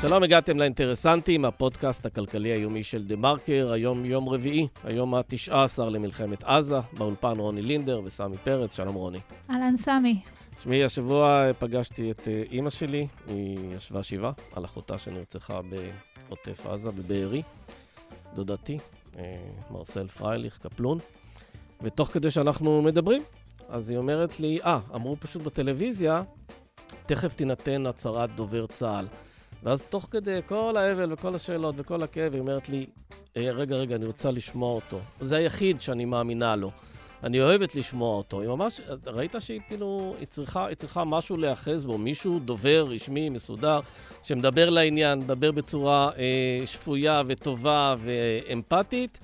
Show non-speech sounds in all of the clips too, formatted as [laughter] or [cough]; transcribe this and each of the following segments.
שלום, הגעתם לאינטרסנטים, הפודקאסט הכלכלי היומי של דה מרקר, היום יום רביעי, היום ה-19 למלחמת עזה, באולפן רוני לינדר וסמי פרץ, שלום רוני. אהלן סמי. תשמעי, השבוע פגשתי את אה, אימא שלי, היא ישבה שבעה על אחותה שנרצחה בעוטף עזה, בבארי, דודתי, אה, מרסל פרייליך, קפלון, ותוך כדי שאנחנו מדברים, אז היא אומרת לי, אה, אמרו פשוט בטלוויזיה, תכף תינתן הצהרת דובר צה"ל. ואז תוך כדי כל האבל וכל השאלות וכל הכאב, היא אומרת לי, אה, רגע, רגע, אני רוצה לשמוע אותו. זה היחיד שאני מאמינה לו. אני אוהבת לשמוע אותו. היא ממש, ראית שהיא כאילו, היא צריכה, היא צריכה משהו להיאחז בו, מישהו דובר, רשמי, מסודר, שמדבר לעניין, מדבר בצורה אה, שפויה וטובה ואמפתית.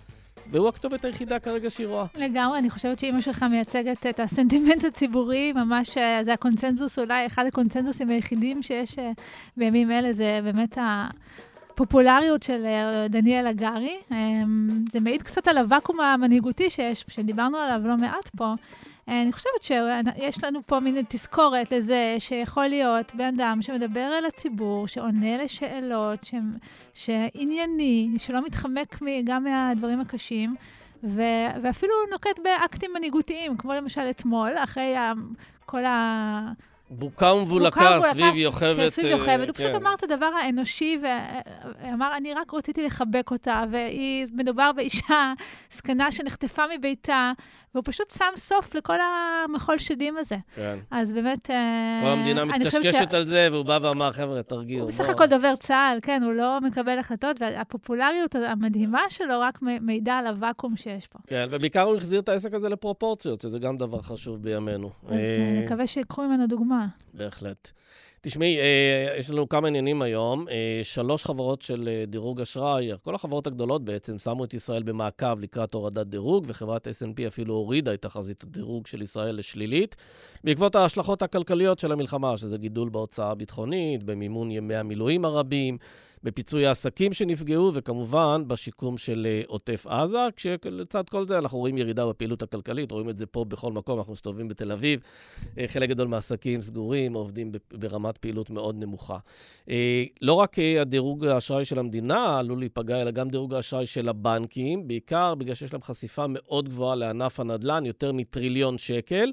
והוא הכתובת היחידה כרגע שהיא רואה. לגמרי, אני חושבת שאימא שלך מייצגת את הסנטימנט הציבורי, ממש אה, זה הקונצנזוס, אולי אחד הקונצנזוסים היחידים שיש אה, בימים אלה, זה באמת הפופולריות של אה, דניאל הגרי. זה מעיד קצת על הוואקום המנהיגותי שיש, שדיברנו עליו לא מעט פה. אני חושבת שיש לנו פה מין תזכורת לזה שיכול להיות בן אדם שמדבר אל הציבור, שעונה לשאלות, ש... שענייני, שלא מתחמק גם מהדברים הקשים. ו- ואפילו נוקט באקטים מנהיגותיים, כמו למשל אתמול, אחרי כל ה... בוקה ומבולקה סביב יוכבד. כן, סביב יוכבד. הוא פשוט כן. אמר את הדבר האנושי, ואמר, אני רק רציתי לחבק אותה, והיא, מדובר באישה זקנה שנחטפה מביתה, והוא פשוט שם סוף לכל המחול שדים הזה. כן. אז באמת... אה, כל המדינה מתקשקשת. על זה, והוא בא ואמר, חבר'ה, תרגיעו. הוא בסך הכל דובר צה"ל, כן, הוא לא מקבל החלטות, והפופולריות המדהימה שלו רק מעידה על הוואקום שיש פה. כן, ובעיקר הוא החזיר את העסק הזה לפרופורציות, שזה גם דבר חשוב בימינו. אז אה, נקווה שיקחו ממנו דוגמה. בהחלט. תשמעי, אה, יש לנו כמה עניינים היום. אה, שלוש חברות של אה, דירוג אשראי, כל החברות הגדולות בעצם שמו את ישראל במעקב לקראת הורדת דירוג, וחברת S&P אפילו הורידה את תחזית הדירוג של ישראל לשלילית, בעקבות ההשלכות הכלכליות של המלחמה, שזה גידול בהוצאה הביטחונית, במימון ימי המילואים הרבים, בפיצוי העסקים שנפגעו, וכמובן בשיקום של אה, עוטף עזה, כשלצד כל זה אנחנו רואים ירידה בפעילות הכלכלית, רואים את זה פה בכל מקום, אנחנו מסתובבים בתל אביב, אה, חלק גדול מהעסקים סגורים, עובדים ברמת פעילות מאוד נמוכה. אה, לא רק הדירוג האשראי של המדינה עלול להיפגע, אלא גם דירוג האשראי של הבנקים, בעיקר בגלל שיש להם חשיפה מאוד גבוהה לענף הנדל"ן, יותר מטריליון שקל.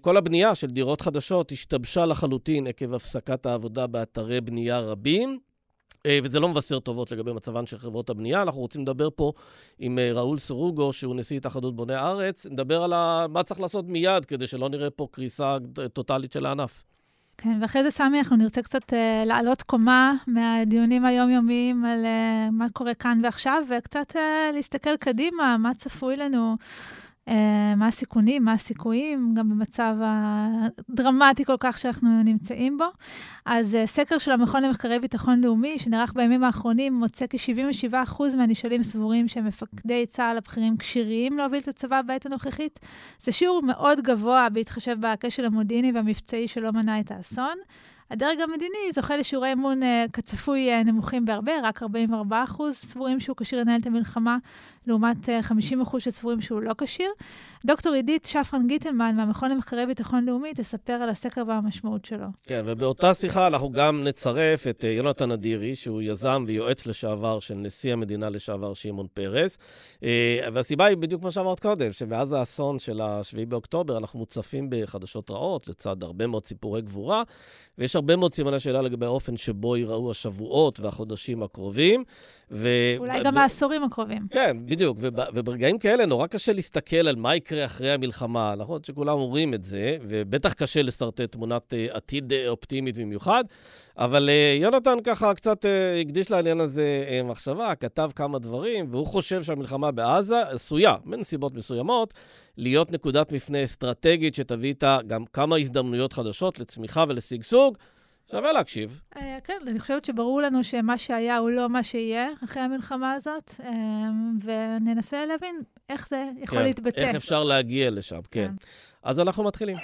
כל הבנייה של דירות חדשות השתבשה לחלוטין עקב הפסקת העבודה באתרי בנייה רבים. אה, וזה לא מבשר טובות לגבי מצבן של חברות הבנייה. אנחנו רוצים לדבר פה עם אה, ראול סרוגו, שהוא נשיא התאחדות בוני הארץ, נדבר על מה צריך לעשות מיד כדי שלא נראה פה קריסה טוטאלית של הענף. כן, ואחרי זה, סמי, אנחנו נרצה קצת uh, לעלות קומה מהדיונים היומיומיים על uh, מה קורה כאן ועכשיו, וקצת uh, להסתכל קדימה, מה צפוי לנו מה הסיכונים, מה הסיכויים, גם במצב הדרמטי כל כך שאנחנו נמצאים בו. אז אה, סקר של המכון למחקרי ביטחון לאומי, שנערך בימים האחרונים, מוצא כ-77% מהנשאלים סבורים שמפקדי צה"ל הבכירים כשירים להוביל את הצבא בעת הנוכחית. זה שיעור מאוד גבוה בהתחשב בכשל המודיעיני והמבצעי שלא מנע את האסון. הדרג המדיני זוכה לשיעורי אמון uh, כצפוי uh, נמוכים בהרבה, רק 44 אחוז סבורים שהוא כשיר לנהל את המלחמה, לעומת uh, 50 אחוז שסבורים שהוא לא כשיר. דוקטור עידית שפרן גיטלמן מהמכון למחקרי ביטחון לאומי תספר על הסקר והמשמעות שלו. כן, ובאותה שיחה אנחנו גם נצרף את uh, יונתן אדירי, שהוא יזם ויועץ לשעבר של נשיא המדינה לשעבר שמעון פרס. Uh, והסיבה היא בדיוק מה שאמרת קודם, שמאז האסון של ה-7 באוקטובר אנחנו מוצפים בחדשות רעות, לצד הרבה מאוד סיפורי גבורה, ויש הרבה מאוד סימני שאלה לגבי האופן שבו ייראו השבועות והחודשים הקרובים. ו... אולי גם העשורים הקרובים. כן, בדיוק. וב... וברגעים כאלה נורא קשה להסתכל על מה יקרה אחרי המלחמה. נכון שכולם אומרים את זה, ובטח קשה לשרטט תמונת uh, עתיד uh, אופטימית במיוחד. אבל uh, יונתן ככה קצת הקדיש לעניין הזה מחשבה, כתב כמה דברים, והוא חושב שהמלחמה בעזה עשויה, בנסיבות מסוימות, להיות נקודת מפנה אסטרטגית שתביא איתה גם כמה הזדמנויות חדשות לצמיחה ולשגשוג. שווה להקשיב. Uh, כן, אני חושבת שברור לנו שמה שהיה הוא לא מה שיהיה אחרי המלחמה הזאת, uh, וננסה להבין איך זה יכול כן, להתבטא. איך אפשר להגיע לשם, כן. כן. אז אנחנו מתחילים.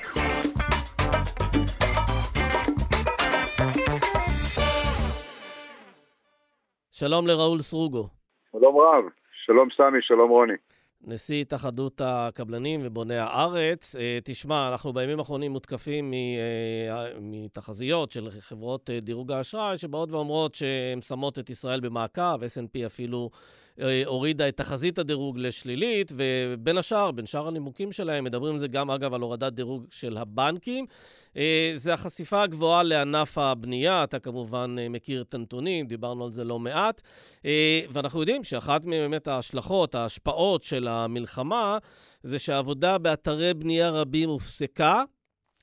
שלום לראול סרוגו. שלום רב, שלום סמי, שלום רוני. נשיא התאחדות הקבלנים ובוני הארץ. אה, תשמע, אנחנו בימים האחרונים מותקפים אה, מתחזיות של חברות אה, דירוג האשראי, שבאות ואומרות שהן שמות את ישראל במעקב, S&P אפילו הורידה את תחזית הדירוג לשלילית, ובין השאר, בין שאר הנימוקים שלהם, מדברים על זה גם, אגב, על הורדת דירוג של הבנקים. זה החשיפה הגבוהה לענף הבנייה, אתה כמובן מכיר את הנתונים, דיברנו על זה לא מעט, ואנחנו יודעים שאחת באמת ההשלכות, ההשפעות של המלחמה, זה שהעבודה באתרי בנייה רבים הופסקה.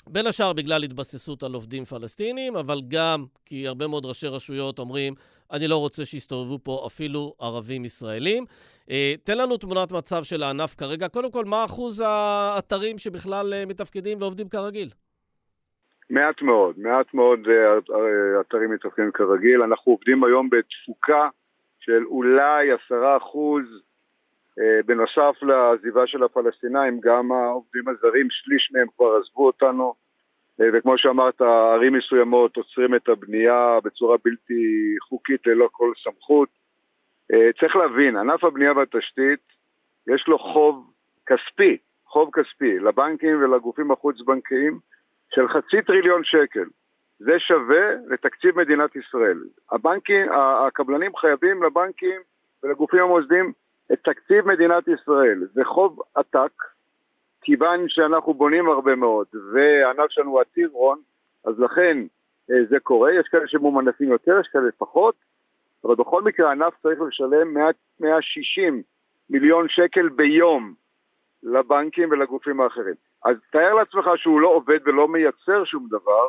בין השאר בגלל התבססות על עובדים פלסטינים, אבל גם כי הרבה מאוד ראשי רשויות אומרים, אני לא רוצה שיסתובבו פה אפילו ערבים ישראלים. אה, תן לנו תמונת מצב של הענף כרגע. קודם כל, מה אחוז האתרים שבכלל אה, מתפקדים ועובדים כרגיל? מעט מאוד, מעט מאוד אה, אתרים מתפקדים כרגיל. אנחנו עובדים היום בתפוקה של אולי עשרה אחוז בנוסף לעזיבה של הפלסטינאים, גם העובדים הזרים, שליש מהם כבר עזבו אותנו, וכמו שאמרת, ערים מסוימות עוצרים את הבנייה בצורה בלתי חוקית ללא כל סמכות. אה, צריך להבין, ענף הבנייה והתשתית, יש לו חוב כספי, חוב כספי, לבנקים ולגופים החוץ-בנקאיים של חצי טריליון שקל. זה שווה לתקציב מדינת ישראל. הבנקים, הקבלנים חייבים לבנקים ולגופים המוסדיים את תקציב מדינת ישראל. זה חוב עתק, כיוון שאנחנו בונים הרבה מאוד, והענף שלנו עתיר הון, אז לכן אה, זה קורה, יש כאלה שמומנסים יותר, יש כאלה פחות, אבל בכל מקרה הענף צריך לשלם 100, 160 מיליון שקל ביום לבנקים ולגופים האחרים. אז תאר לעצמך שהוא לא עובד ולא מייצר שום דבר,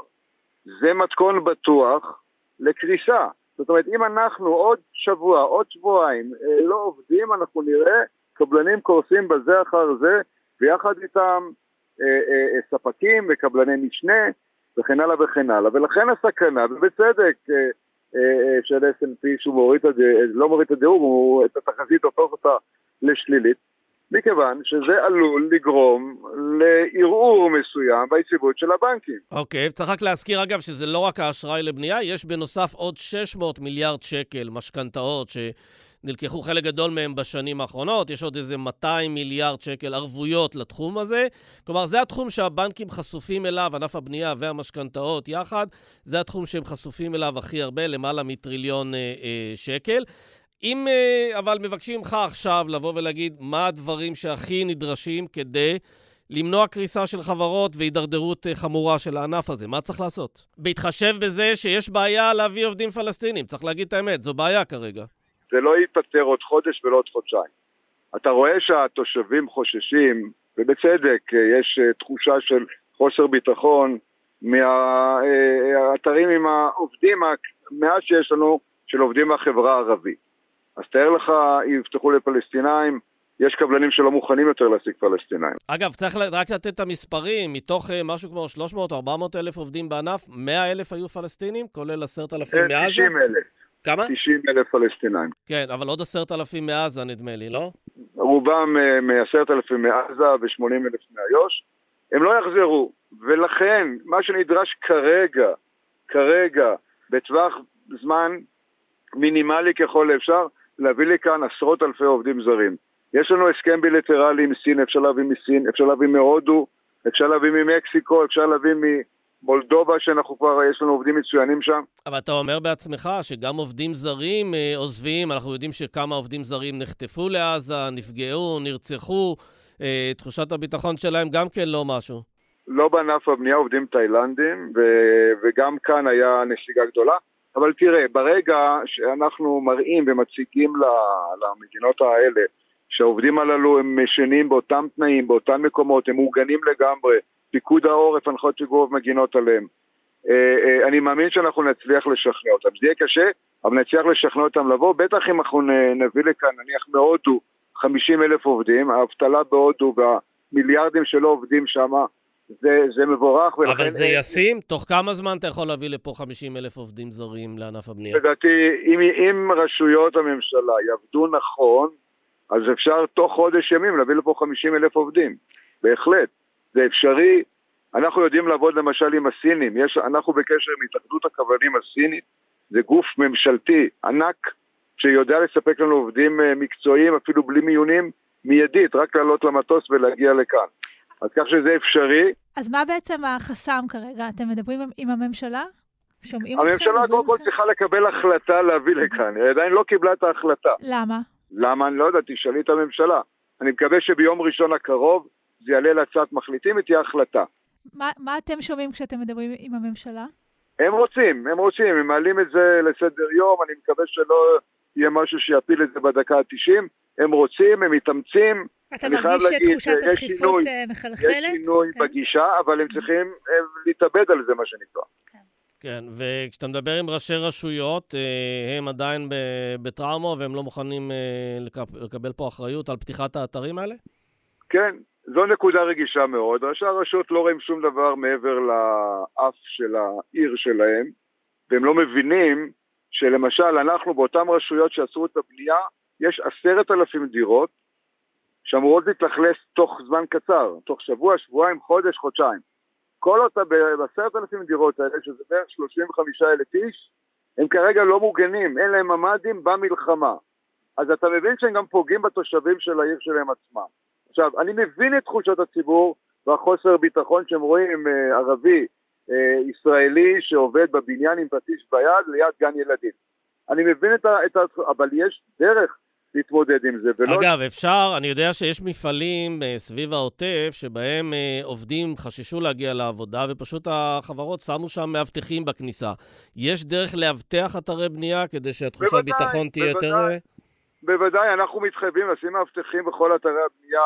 זה מתכון בטוח לקריסה. זאת אומרת, אם אנחנו עוד שבוע, עוד שבועיים אה, לא עובדים, אנחנו נראה קבלנים קורסים בזה אחר זה, ויחד איתם אה, אה, ספקים וקבלני משנה וכן הלאה וכן הלאה. ולכן הסכנה, ובצדק, של S&P שהוא מוריד את, לא מוריד את הדירוג, הוא את התחזית הופך אותה לשלילית. מכיוון שזה עלול לגרום לערעור מסוים ביציבות של הבנקים. אוקיי, okay, צריך רק להזכיר אגב שזה לא רק האשראי לבנייה, יש בנוסף עוד 600 מיליארד שקל משכנתאות שנלקחו חלק גדול מהם בשנים האחרונות, יש עוד איזה 200 מיליארד שקל ערבויות לתחום הזה. כלומר, זה התחום שהבנקים חשופים אליו, ענף הבנייה והמשכנתאות יחד, זה התחום שהם חשופים אליו הכי הרבה, למעלה מטריליון אה, אה, שקל. אם אה, אבל מבקשים ממך עכשיו לבוא ולהגיד מה הדברים שהכי נדרשים כדי למנוע קריסה של חברות והידרדרות אה, חמורה של הענף הזה, מה צריך לעשות? בהתחשב בזה שיש בעיה להביא עובדים פלסטינים, צריך להגיד את האמת, זו בעיה כרגע. זה לא ייפתר עוד חודש ולא עוד חודשיים. אתה רואה שהתושבים חוששים, ובצדק, אה, יש תחושה של חוסר ביטחון מהאתרים עם העובדים, המעט שיש לנו, של עובדים מהחברה הערבית. אז תאר לך, יפתחו לפלסטינאים, יש קבלנים שלא מוכנים יותר להשיג פלסטינאים. אגב, צריך רק לתת את המספרים, מתוך משהו כמו 300 400 אלף עובדים בענף, 100 אלף היו פלסטינים, כולל 10,000 אה, מעזה? 90 אלף. כמה? 90 אלף פלסטינאים. כן, אבל עוד 10,000 מעזה נדמה לי, לא? רובם uh, מ-10,000 מעזה ו-80 אלף מאיו"ש. הם לא יחזרו, ולכן מה שנדרש כרגע, כרגע, בטווח זמן מינימלי ככל האפשר, להביא לכאן עשרות אלפי עובדים זרים. יש לנו הסכם בילטרלי עם סין, אפשר להביא מסין, אפשר להביא מהודו, אפשר להביא ממקסיקו, אפשר להביא ממולדובה, שאנחנו כבר, יש לנו עובדים מצוינים שם. אבל אתה אומר בעצמך שגם עובדים זרים אה, עוזבים, אנחנו יודעים שכמה עובדים זרים נחטפו לעזה, נפגעו, נרצחו, אה, תחושת הביטחון שלהם גם כן לא משהו. לא בענף הבנייה עובדים תאילנדים, ו- וגם כאן היה נסיגה גדולה. אבל תראה, ברגע שאנחנו מראים ומציגים למדינות האלה שהעובדים הללו הם משנים באותם תנאים, באותם מקומות, הם מוגנים לגמרי, פיקוד העורף, הנחיות פיקוד מגינות עליהם. אה, אה, אני מאמין שאנחנו נצליח לשכנע אותם. זה יהיה קשה, אבל נצליח לשכנע אותם לבוא, בטח אם אנחנו נביא לכאן, נניח מהודו, 50 אלף עובדים, האבטלה בהודו והמיליארדים שלא עובדים שם, זה, זה מבורך. ולכן... אבל זה ישים? תוך כמה זמן אתה יכול להביא לפה 50 אלף עובדים זרים לענף הבנייה? לדעתי, אם, אם רשויות הממשלה יעבדו נכון, אז אפשר תוך חודש ימים להביא לפה 50 אלף עובדים. בהחלט. זה אפשרי. אנחנו יודעים לעבוד למשל עם הסינים. יש, אנחנו בקשר עם התאחדות הקבלנים הסינית. זה גוף ממשלתי ענק שיודע לספק לנו עובדים אה, מקצועיים, אפילו בלי מיונים, מיידית, רק לעלות למטוס ולהגיע לכאן. אז כך שזה אפשרי. אז מה בעצם החסם כרגע? אתם מדברים עם הממשלה? שומעים אתכם? הממשלה קודם כל צריכה לקבל החלטה להביא לכאן, היא עדיין לא קיבלה את ההחלטה. למה? למה? אני לא יודע, תשאלי את הממשלה. אני מקווה שביום ראשון הקרוב זה יעלה להצעת מחליטים ותהיה החלטה. מה, מה אתם שומעים כשאתם מדברים עם הממשלה? הם רוצים, הם רוצים, הם מעלים את זה לסדר יום, אני מקווה שלא יהיה משהו שיפיל את זה בדקה ה-90. הם רוצים, הם מתאמצים. אתה מרגיש שתחושת הדחיפות אה, מחלחלת? יש שינוי כן. בגישה, אבל הם צריכים אה, להתאבד על זה, מה שנקרא. כן. כן, וכשאתה מדבר עם ראשי רשויות, אה, הם עדיין בטראומה והם לא מוכנים לקבל פה אחריות על פתיחת האתרים האלה? כן, זו נקודה רגישה מאוד. ראשי הרשויות לא רואים שום דבר מעבר לאף של העיר שלהם, והם לא מבינים שלמשל אנחנו באותן רשויות שעשו את הבנייה, יש עשרת אלפים דירות שאמורות להתאכלס תוך זמן קצר, תוך שבוע, שבועיים, חודש, חודשיים. כל אותה, בעשרת אלפים דירות האלה, שזה בערך 35 אלף איש, הם כרגע לא מוגנים, אין להם ממ"דים במלחמה. אז אתה מבין שהם גם פוגעים בתושבים של העיר שלהם עצמם. עכשיו, אני מבין את תחושות הציבור והחוסר ביטחון שהם רואים אה, ערבי, אה, ישראלי שעובד בבניין עם פטיש ביד ליד גן ילדים. אני מבין את ה... את ה אבל יש דרך להתמודד עם זה. ולא... אגב, אפשר, אני יודע שיש מפעלים uh, סביב העוטף שבהם uh, עובדים חששו להגיע לעבודה ופשוט החברות שמו שם מאבטחים בכניסה. יש דרך לאבטח אתרי בנייה כדי שהתחושת ביטחון תהיה בוודאי, יותר... אה? בוודאי, אנחנו מתחייבים לשים מאבטחים בכל אתרי הבנייה,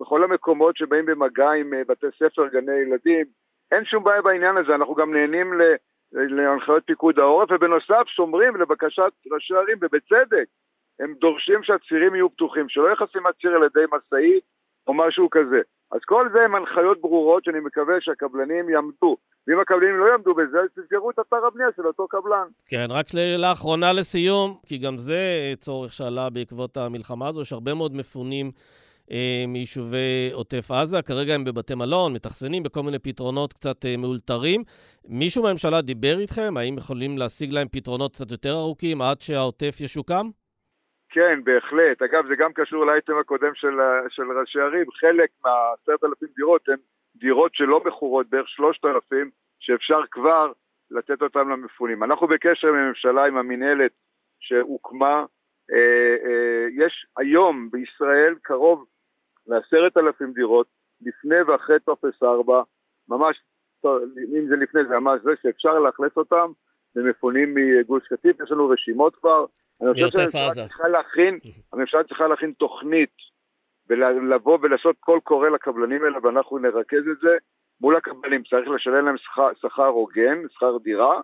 בכל המקומות שבאים במגע עם uh, בתי ספר, גני ילדים. אין שום בעיה בעניין הזה, אנחנו גם נהנים ל... להנחיות פיקוד העורף, ובנוסף שומרים לבקשת ראשי ערים, ובצדק, הם דורשים שהצירים יהיו פתוחים, שלא יחסים הציר על ידי משאית או משהו כזה. אז כל זה הם הנחיות ברורות שאני מקווה שהקבלנים יעמדו. ואם הקבלנים לא יעמדו בזה, אז תסגרו את אתר הבנייה של אותו קבלן. כן, רק לאחרונה לסיום, כי גם זה צורך שעלה בעקבות המלחמה הזו, יש הרבה מאוד מפונים אה, מיישובי עוטף עזה. כרגע הם בבתי מלון, מתאכסנים בכל מיני פתרונות קצת אה, מאולתרים. מישהו מהממשלה דיבר איתכם? האם יכולים להשיג להם פתרונות קצת יותר ארוכים עד שהעוטף ישוקם? כן, בהחלט. אגב, זה גם קשור לאייטם הקודם של, של ראשי ערים. חלק מהעשרת אלפים דירות הן דירות שלא מכורות, בערך שלושת אלפים, שאפשר כבר לתת אותן למפונים. אנחנו בקשר עם הממשלה, עם המינהלת שהוקמה. אה, אה, יש היום בישראל קרוב לעשרת אלפים דירות, לפני ואחרי טופס 4, ממש, אם זה לפני זה ממש זה, שאפשר לאכלס אותם למפונים מגוש קטיף, יש לנו רשימות כבר. אני חושב שהממשלה צריכה להכין, [laughs] הממשלה צריכה להכין תוכנית ולבוא ולעשות קול קורא לקבלנים האלה ואנחנו נרכז את זה מול הקבלנים, צריך לשלם להם שכר, שכר הוגן, שכר דירה,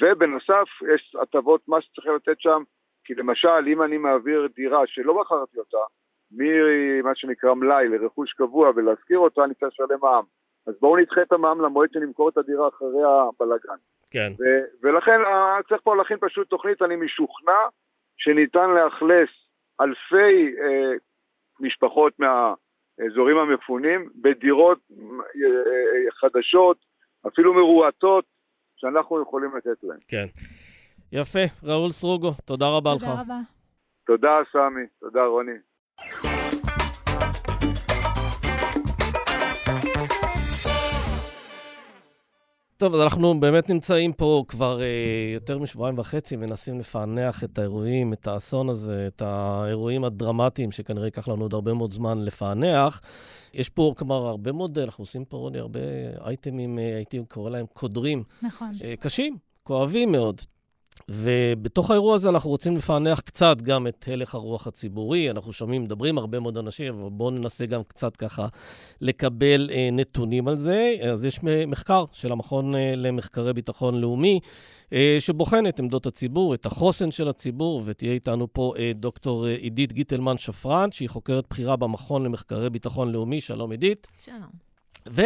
ובנוסף יש הטבות מס שצריך לתת שם, כי למשל אם אני מעביר דירה שלא מכרתי אותה, ממה שנקרא מלאי לרכוש קבוע ולהשכיר אותה, אני צריך לשלם מע"מ. אז בואו נדחה את המע"מ למועד שנמכור את הדירה אחרי הבלאגן. כן. ולכן אה, צריך פה להכין פשוט תוכנית, אני משוכנע שניתן לאכלס אלפי אה, משפחות מהאזורים המפונים בדירות אה, אה, חדשות, אפילו מרועטות, שאנחנו יכולים לתת להם. כן. יפה, ראול סרוגו, תודה רבה תודה לך. תודה רבה. תודה, סמי. תודה, רוני. טוב, אז אנחנו באמת נמצאים פה כבר אה, יותר משבועיים וחצי, מנסים לפענח את האירועים, את האסון הזה, את האירועים הדרמטיים, שכנראה ייקח לנו עוד הרבה מאוד זמן לפענח. יש פה, כלומר, הרבה מאוד, אנחנו עושים פה, רוני, הרבה אייטמים, אה, הייתי קורא להם קודרים. נכון. אה, קשים, כואבים מאוד. ובתוך האירוע הזה אנחנו רוצים לפענח קצת גם את הלך הרוח הציבורי. אנחנו שומעים, מדברים הרבה מאוד אנשים, אבל בואו ננסה גם קצת ככה לקבל אה, נתונים על זה. אז יש מחקר של המכון אה, למחקרי ביטחון לאומי, אה, שבוחן את עמדות הציבור, את החוסן של הציבור, ותהיה איתנו פה אה, דוקטור אה, עידית גיטלמן שפרן, שהיא חוקרת בכירה במכון למחקרי ביטחון לאומי. שלום, עידית. שלום. ו...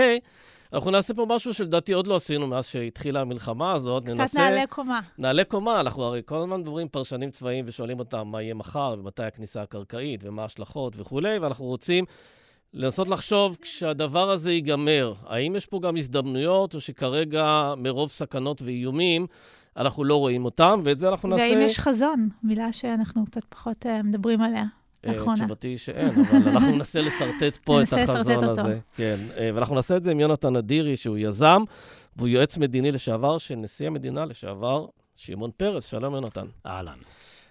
אנחנו נעשה פה משהו שלדעתי עוד לא עשינו מאז שהתחילה המלחמה הזאת. קצת ננסה... נעלה קומה. נעלה קומה, אנחנו הרי כל הזמן מדברים פרשנים צבאיים ושואלים אותם מה יהיה מחר, ומתי הכניסה הקרקעית, ומה ההשלכות וכולי, ואנחנו רוצים לנסות לחשוב כשהדבר הזה ייגמר, האם יש פה גם הזדמנויות, או שכרגע מרוב סכנות ואיומים, אנחנו לא רואים אותם, ואת זה אנחנו נעשה... והאם יש חזון, מילה שאנחנו קצת פחות uh, מדברים עליה. נכון. תשובתי היא שאין, אבל [laughs] אנחנו ננסה לשרטט פה את החזון הזה. כן, ואנחנו נעשה את זה עם יונתן אדירי, שהוא יזם, והוא יועץ מדיני לשעבר של נשיא המדינה לשעבר, שמעון פרס. שלום, יונתן. אהלן.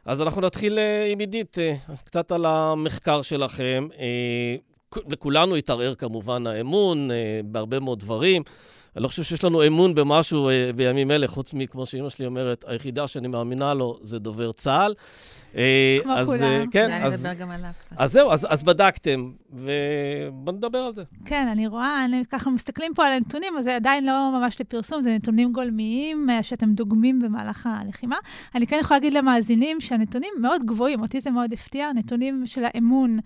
אז אנחנו נתחיל עם עידית, קצת על המחקר שלכם. לכולנו התערער כמובן האמון בהרבה מאוד דברים. אני לא חושב שיש לנו אמון במשהו אה, בימים אלה, חוץ מכמו שאימא שלי אומרת, היחידה שאני מאמינה לו זה דובר צה"ל. אה, כמו אז, כולם. אה, כן, אז, אני גם עליו. אז זהו, אז, אז בדקתם, ובואו נדבר על זה. כן, אני רואה, אני ככה מסתכלים פה על הנתונים, אז זה עדיין לא ממש לפרסום, זה נתונים גולמיים שאתם דוגמים במהלך הלחימה. אני כן יכולה להגיד למאזינים שהנתונים מאוד גבוהים, אותי זה מאוד הפתיע, הנתונים של האמון.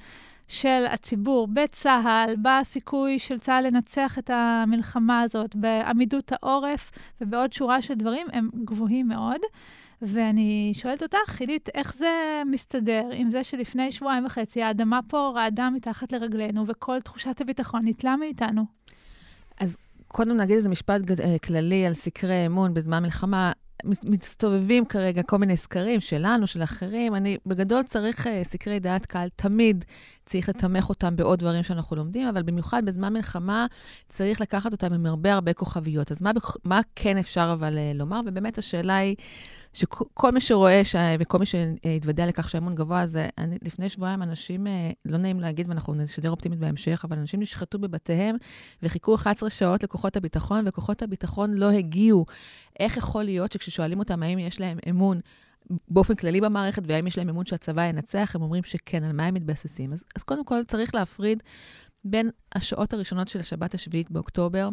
של הציבור בצה"ל, בסיכוי של צה"ל לנצח את המלחמה הזאת, בעמידות העורף ובעוד שורה של דברים, הם גבוהים מאוד. ואני שואלת אותך, חידית, איך זה מסתדר עם זה שלפני שבועיים וחצי האדמה פה רעדה מתחת לרגלינו וכל תחושת הביטחון ניטלה מאיתנו? אז קודם נגיד איזה משפט אה, כללי על סקרי אמון בזמן מלחמה. מסתובבים כרגע כל מיני סקרים שלנו, של אחרים. אני, בגדול צריך uh, סקרי דעת קהל, תמיד צריך לתמך אותם בעוד דברים שאנחנו לומדים, אבל במיוחד בזמן מלחמה צריך לקחת אותם עם הרבה הרבה כוכביות. אז מה, מה כן אפשר אבל uh, לומר? ובאמת השאלה היא... שכל מי שרואה, ש... וכל מי שהתוודע לכך שהאמון גבוה, זה אני, לפני שבועיים אנשים, אה, לא נעים להגיד, ואנחנו נשדר אופטימית בהמשך, אבל אנשים נשחטו בבתיהם וחיכו 11 שעות לכוחות הביטחון, וכוחות הביטחון לא הגיעו. איך יכול להיות שכששואלים אותם האם יש להם אמון באופן כללי במערכת, והאם יש להם אמון שהצבא ינצח, הם אומרים שכן, על מה הם מתבססים. אז, אז קודם כל צריך להפריד בין השעות הראשונות של השבת השביעית באוקטובר,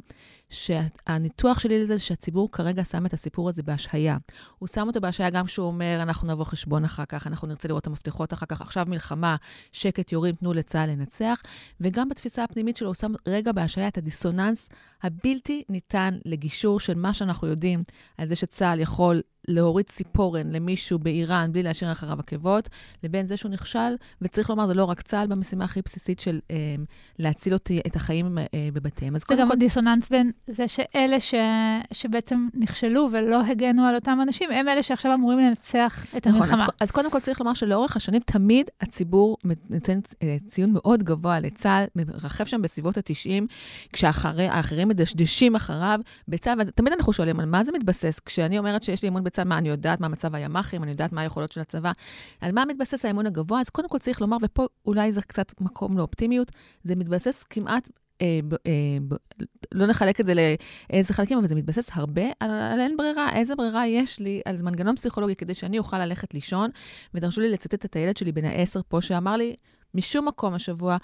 שהניתוח שלי לזה זה שהציבור כרגע שם את הסיפור הזה בהשהיה. הוא שם אותו בהשהיה גם כשהוא אומר, אנחנו נבוא חשבון אחר כך, אנחנו נרצה לראות את המפתחות אחר כך, עכשיו מלחמה, שקט, יורים, תנו לצה"ל לנצח, וגם בתפיסה הפנימית שלו הוא שם רגע בהשהיה את הדיסוננס הבלתי ניתן לגישור של מה שאנחנו יודעים על זה שצה"ל יכול להוריד ציפורן למישהו באיראן בלי להשאיר אחריו עקבות, לבין זה שהוא נכשל, וצריך לומר, זה לא רק צה"ל במשימה הכי בסיסית של אה, להציל אותי, את החיים אה, בבתיהם. זה גם כל... דיסוננס בין זה שאלה ש... שבעצם נכשלו ולא הגנו על אותם אנשים, הם אלה שעכשיו אמורים לנצח את נכון, המלחמה. אז, אז קודם כל צריך לומר שלאורך השנים תמיד הציבור נותן אה, ציון מאוד גבוה לצה"ל, מרחב שם בסביבות ה-90, כשהאחרים מדשדשים אחריו בצה"ל, ותמיד אנחנו שואלים על מה זה מתבסס. כשאני אומרת שיש לי אמון בצה"ל, מה אני יודעת מה מצב הימ"חים, אני יודעת מה היכולות של הצבא, על מה מתבסס האמון הגבוה, אז קודם כל צריך לומר, ופה אולי זה קצת מקום לאופטימיות, זה מתבסס כמעט אה, אה, לא נחלק את זה לאיזה חלקים, אבל זה מתבסס הרבה על, על אין ברירה. איזה ברירה יש לי על מנגנון פסיכולוגי כדי שאני אוכל ללכת לישון, ותרשו לי לצטט את הילד שלי בן העשר פה, שאמר לי, משום מקום השבוע,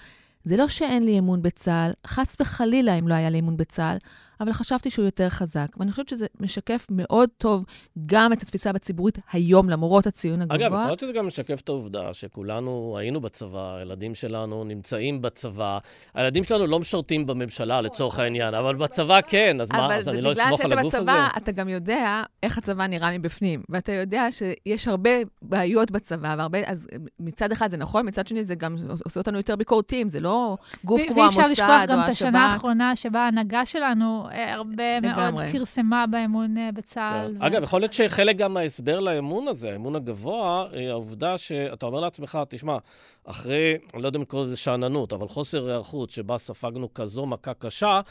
זה לא שאין לי אמון בצה"ל, חס וחלילה אם לא היה לי אמון בצה"ל, אבל חשבתי שהוא יותר חזק. ואני חושבת שזה משקף מאוד טוב גם את התפיסה בציבורית היום, למרות הציון הגבוה. אגב, יכול להיות שזה גם משקף את העובדה שכולנו היינו בצבא, הילדים שלנו נמצאים בצבא. הילדים שלנו לא משרתים בממשלה, לצורך העניין, אבל בצבא כן, אז מה, אז אני לא אסמוך על הגוף הזה? אבל בגלל שאתה בצבא, אתה גם יודע איך הצבא נראה מבפנים, ואתה יודע שיש הרבה בעיות בצבא, והרבה, אז מצד אחד זה נכון, מצד שני זה גם עושה אותנו יותר ביקורתיים, זה לא גוף כמו המוסד או השב"כ. ואי אפשר לשכוח גם את השנה האחרונה שבה ההנהגה שלנו אה, הרבה מאוד כרסמה באמון אה, בצה"ל. כן. אגב, יכול להיות שחלק גם מההסבר לאמון הזה, האמון הגבוה, היא העובדה שאתה אומר לעצמך, תשמע, אחרי, אני לא יודע אם לקרוא לזה שאננות, אבל חוסר היערכות שבה ספגנו כזו מכה קשה, אה,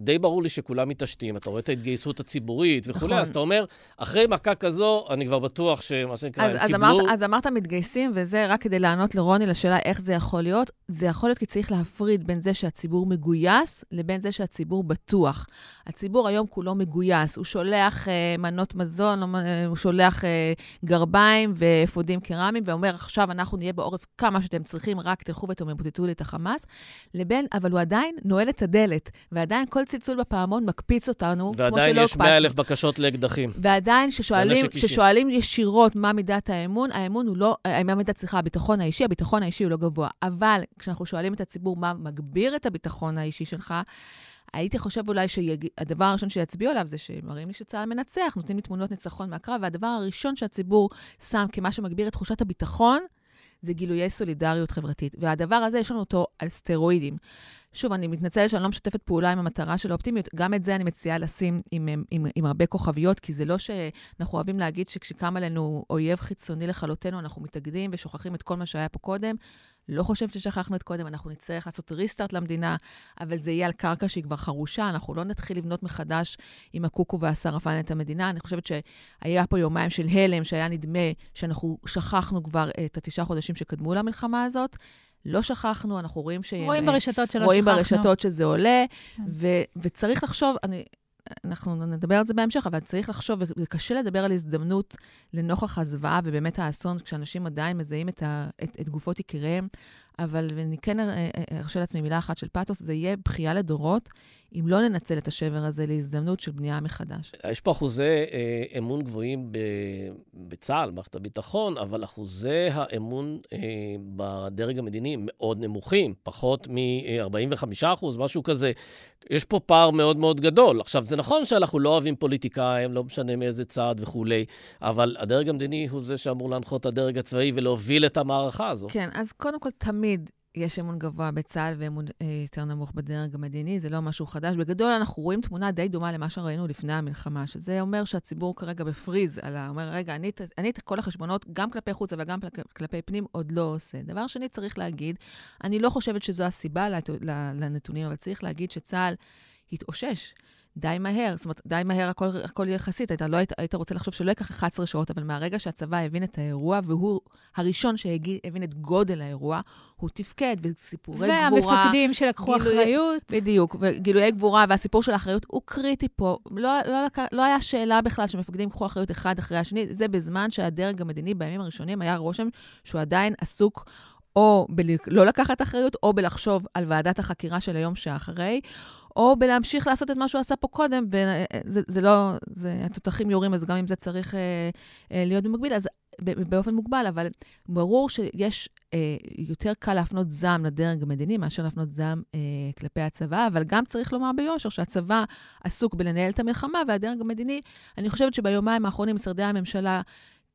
די ברור לי שכולם מתעשתים, אתה רואה את ההתגייסות הציבורית וכולי, נכון. אז אתה אומר, אחרי מכה כזו, אני כבר בטוח שמה שנקרא, הם אז קיבלו... אמרת, אז אמרת מתגייסים, וזה רק כדי לענות לרוני לשאלה איך זה יכול להיות. זה יכול להיות כי צריך להפריד בין זה שהציבור מגויס לבין זה שהציבור בטוח. הציבור היום כולו מגויס, הוא שולח אה, מנות מזון, אה, הוא שולח אה, גרביים ואפודים קרמיים, ואומר, עכשיו אנחנו נהיה בעורף כמה שאתם צריכים, רק תלכו ותמוטטו לי את החמאס, לבין, אבל הוא עדיין נועל את הדלת, ועדיין כל צלצול בפעמון מקפיץ אותנו, כמו שלא הקפצנו. ועדיין יש 100 אלף בקשות לאקדחים. ועדיין, כששואלים ישירות מה מידת האמון, האמון הוא לא, מה מידת, סליחה, הביטחון האישי, הביטחון האישי הוא לא גבוה. אבל כשאנחנו שואלים את הציבור מה מגביר את הביטחון האישי שלך, הייתי חושב אולי שהדבר הראשון שיצביעו עליו זה שמראים לי שצה"ל מנצח, נותנים לי תמונות ניצחון מהקרב, והדבר הראשון שהציבור שם כמה שמגביר את תחושת הביטחון, זה גילויי סולידריות חברתית. והדבר הזה, יש לנו אותו על סטרואידים. שוב, אני מתנצלת שאני לא משתפת פעולה עם המטרה של האופטימיות. גם את זה אני מציעה לשים עם, עם, עם, עם הרבה כוכביות, כי זה לא שאנחנו אוהבים להגיד שכשקם עלינו אויב חיצוני לכלותנו, אנחנו מתאגדים ושוכחים את כל מה שהיה פה קודם. לא חושבת ששכחנו את קודם, אנחנו נצטרך לעשות ריסטארט למדינה, אבל זה יהיה על קרקע שהיא כבר חרושה, אנחנו לא נתחיל לבנות מחדש עם הקוקו והשרפן את המדינה. אני חושבת שהיה פה יומיים של הלם, שהיה נדמה שאנחנו שכחנו כבר את התשעה חודשים שקדמו למלחמה הזאת. לא שכחנו, אנחנו רואים ש... רואים ברשתות שלא רואים שכחנו. רואים ברשתות שזה עולה, כן. ו- וצריך לחשוב, אני, אנחנו נדבר על זה בהמשך, אבל צריך לחשוב, וקשה לדבר על הזדמנות לנוכח הזוועה ובאמת האסון, כשאנשים עדיין מזהים את, ה, את, את גופות יקיריהם. אבל אני כן ארשה לעצמי מילה אחת של פאתוס, זה יהיה בכייה לדורות, אם לא ננצל את השבר הזה להזדמנות של בנייה מחדש. יש פה אחוזי אה, אמון גבוהים ב, בצה"ל, מערכת הביטחון, אבל אחוזי האמון אה, בדרג המדיני מאוד נמוכים, פחות מ-45 אחוז, משהו כזה. יש פה פער מאוד מאוד גדול. עכשיו, זה נכון שאנחנו לא אוהבים פוליטיקאים, לא משנה מאיזה צעד וכולי, אבל הדרג המדיני הוא זה שאמור להנחות את הדרג הצבאי ולהוביל את המערכה הזו. כן, אז קודם כל, תמיד יש אמון גבוה בצה"ל ואמון אה, יותר נמוך בדרג המדיני, זה לא משהו חדש. בגדול, אנחנו רואים תמונה די דומה למה שראינו לפני המלחמה, שזה אומר שהציבור כרגע בפריז, על ה... אומר, רגע, אני, אני את כל החשבונות, גם כלפי חוץ וגם כלפי פנים, עוד לא עושה. דבר שני, צריך להגיד, אני לא חושבת שזו הסיבה לנתונים, אבל צריך להגיד שצה"ל התאושש. די מהר, זאת אומרת, די מהר הכל, הכל יחסית. אתה לא היית, היית רוצה לחשוב שלא ייקח 11 שעות, אבל מהרגע שהצבא הבין את האירוע, והוא הראשון שהבין את גודל האירוע, הוא תפקד בסיפורי והמפקדים גבורה. והמפקדים שלקחו גילוי, אחריות. בדיוק, וגילויי גבורה, והסיפור של האחריות הוא קריטי פה. לא, לא, לא, לא היה שאלה בכלל שמפקדים ייקחו אחריות אחד אחרי השני, זה בזמן שהדרג המדיני בימים הראשונים היה רושם שהוא עדיין עסוק או בלא לקחת אחריות, או בלחשוב על ועדת החקירה של היום שאחרי. או בלהמשיך לעשות את מה שהוא עשה פה קודם, וזה זה לא, זה, התותחים יורים, אז גם אם זה צריך אה, אה, להיות במקביל, אז באופן מוגבל, אבל ברור שיש אה, יותר קל להפנות זעם לדרג המדיני מאשר להפנות זעם אה, כלפי הצבא, אבל גם צריך לומר ביושר שהצבא עסוק בלנהל את המלחמה, והדרג המדיני, אני חושבת שביומיים האחרונים משרדי הממשלה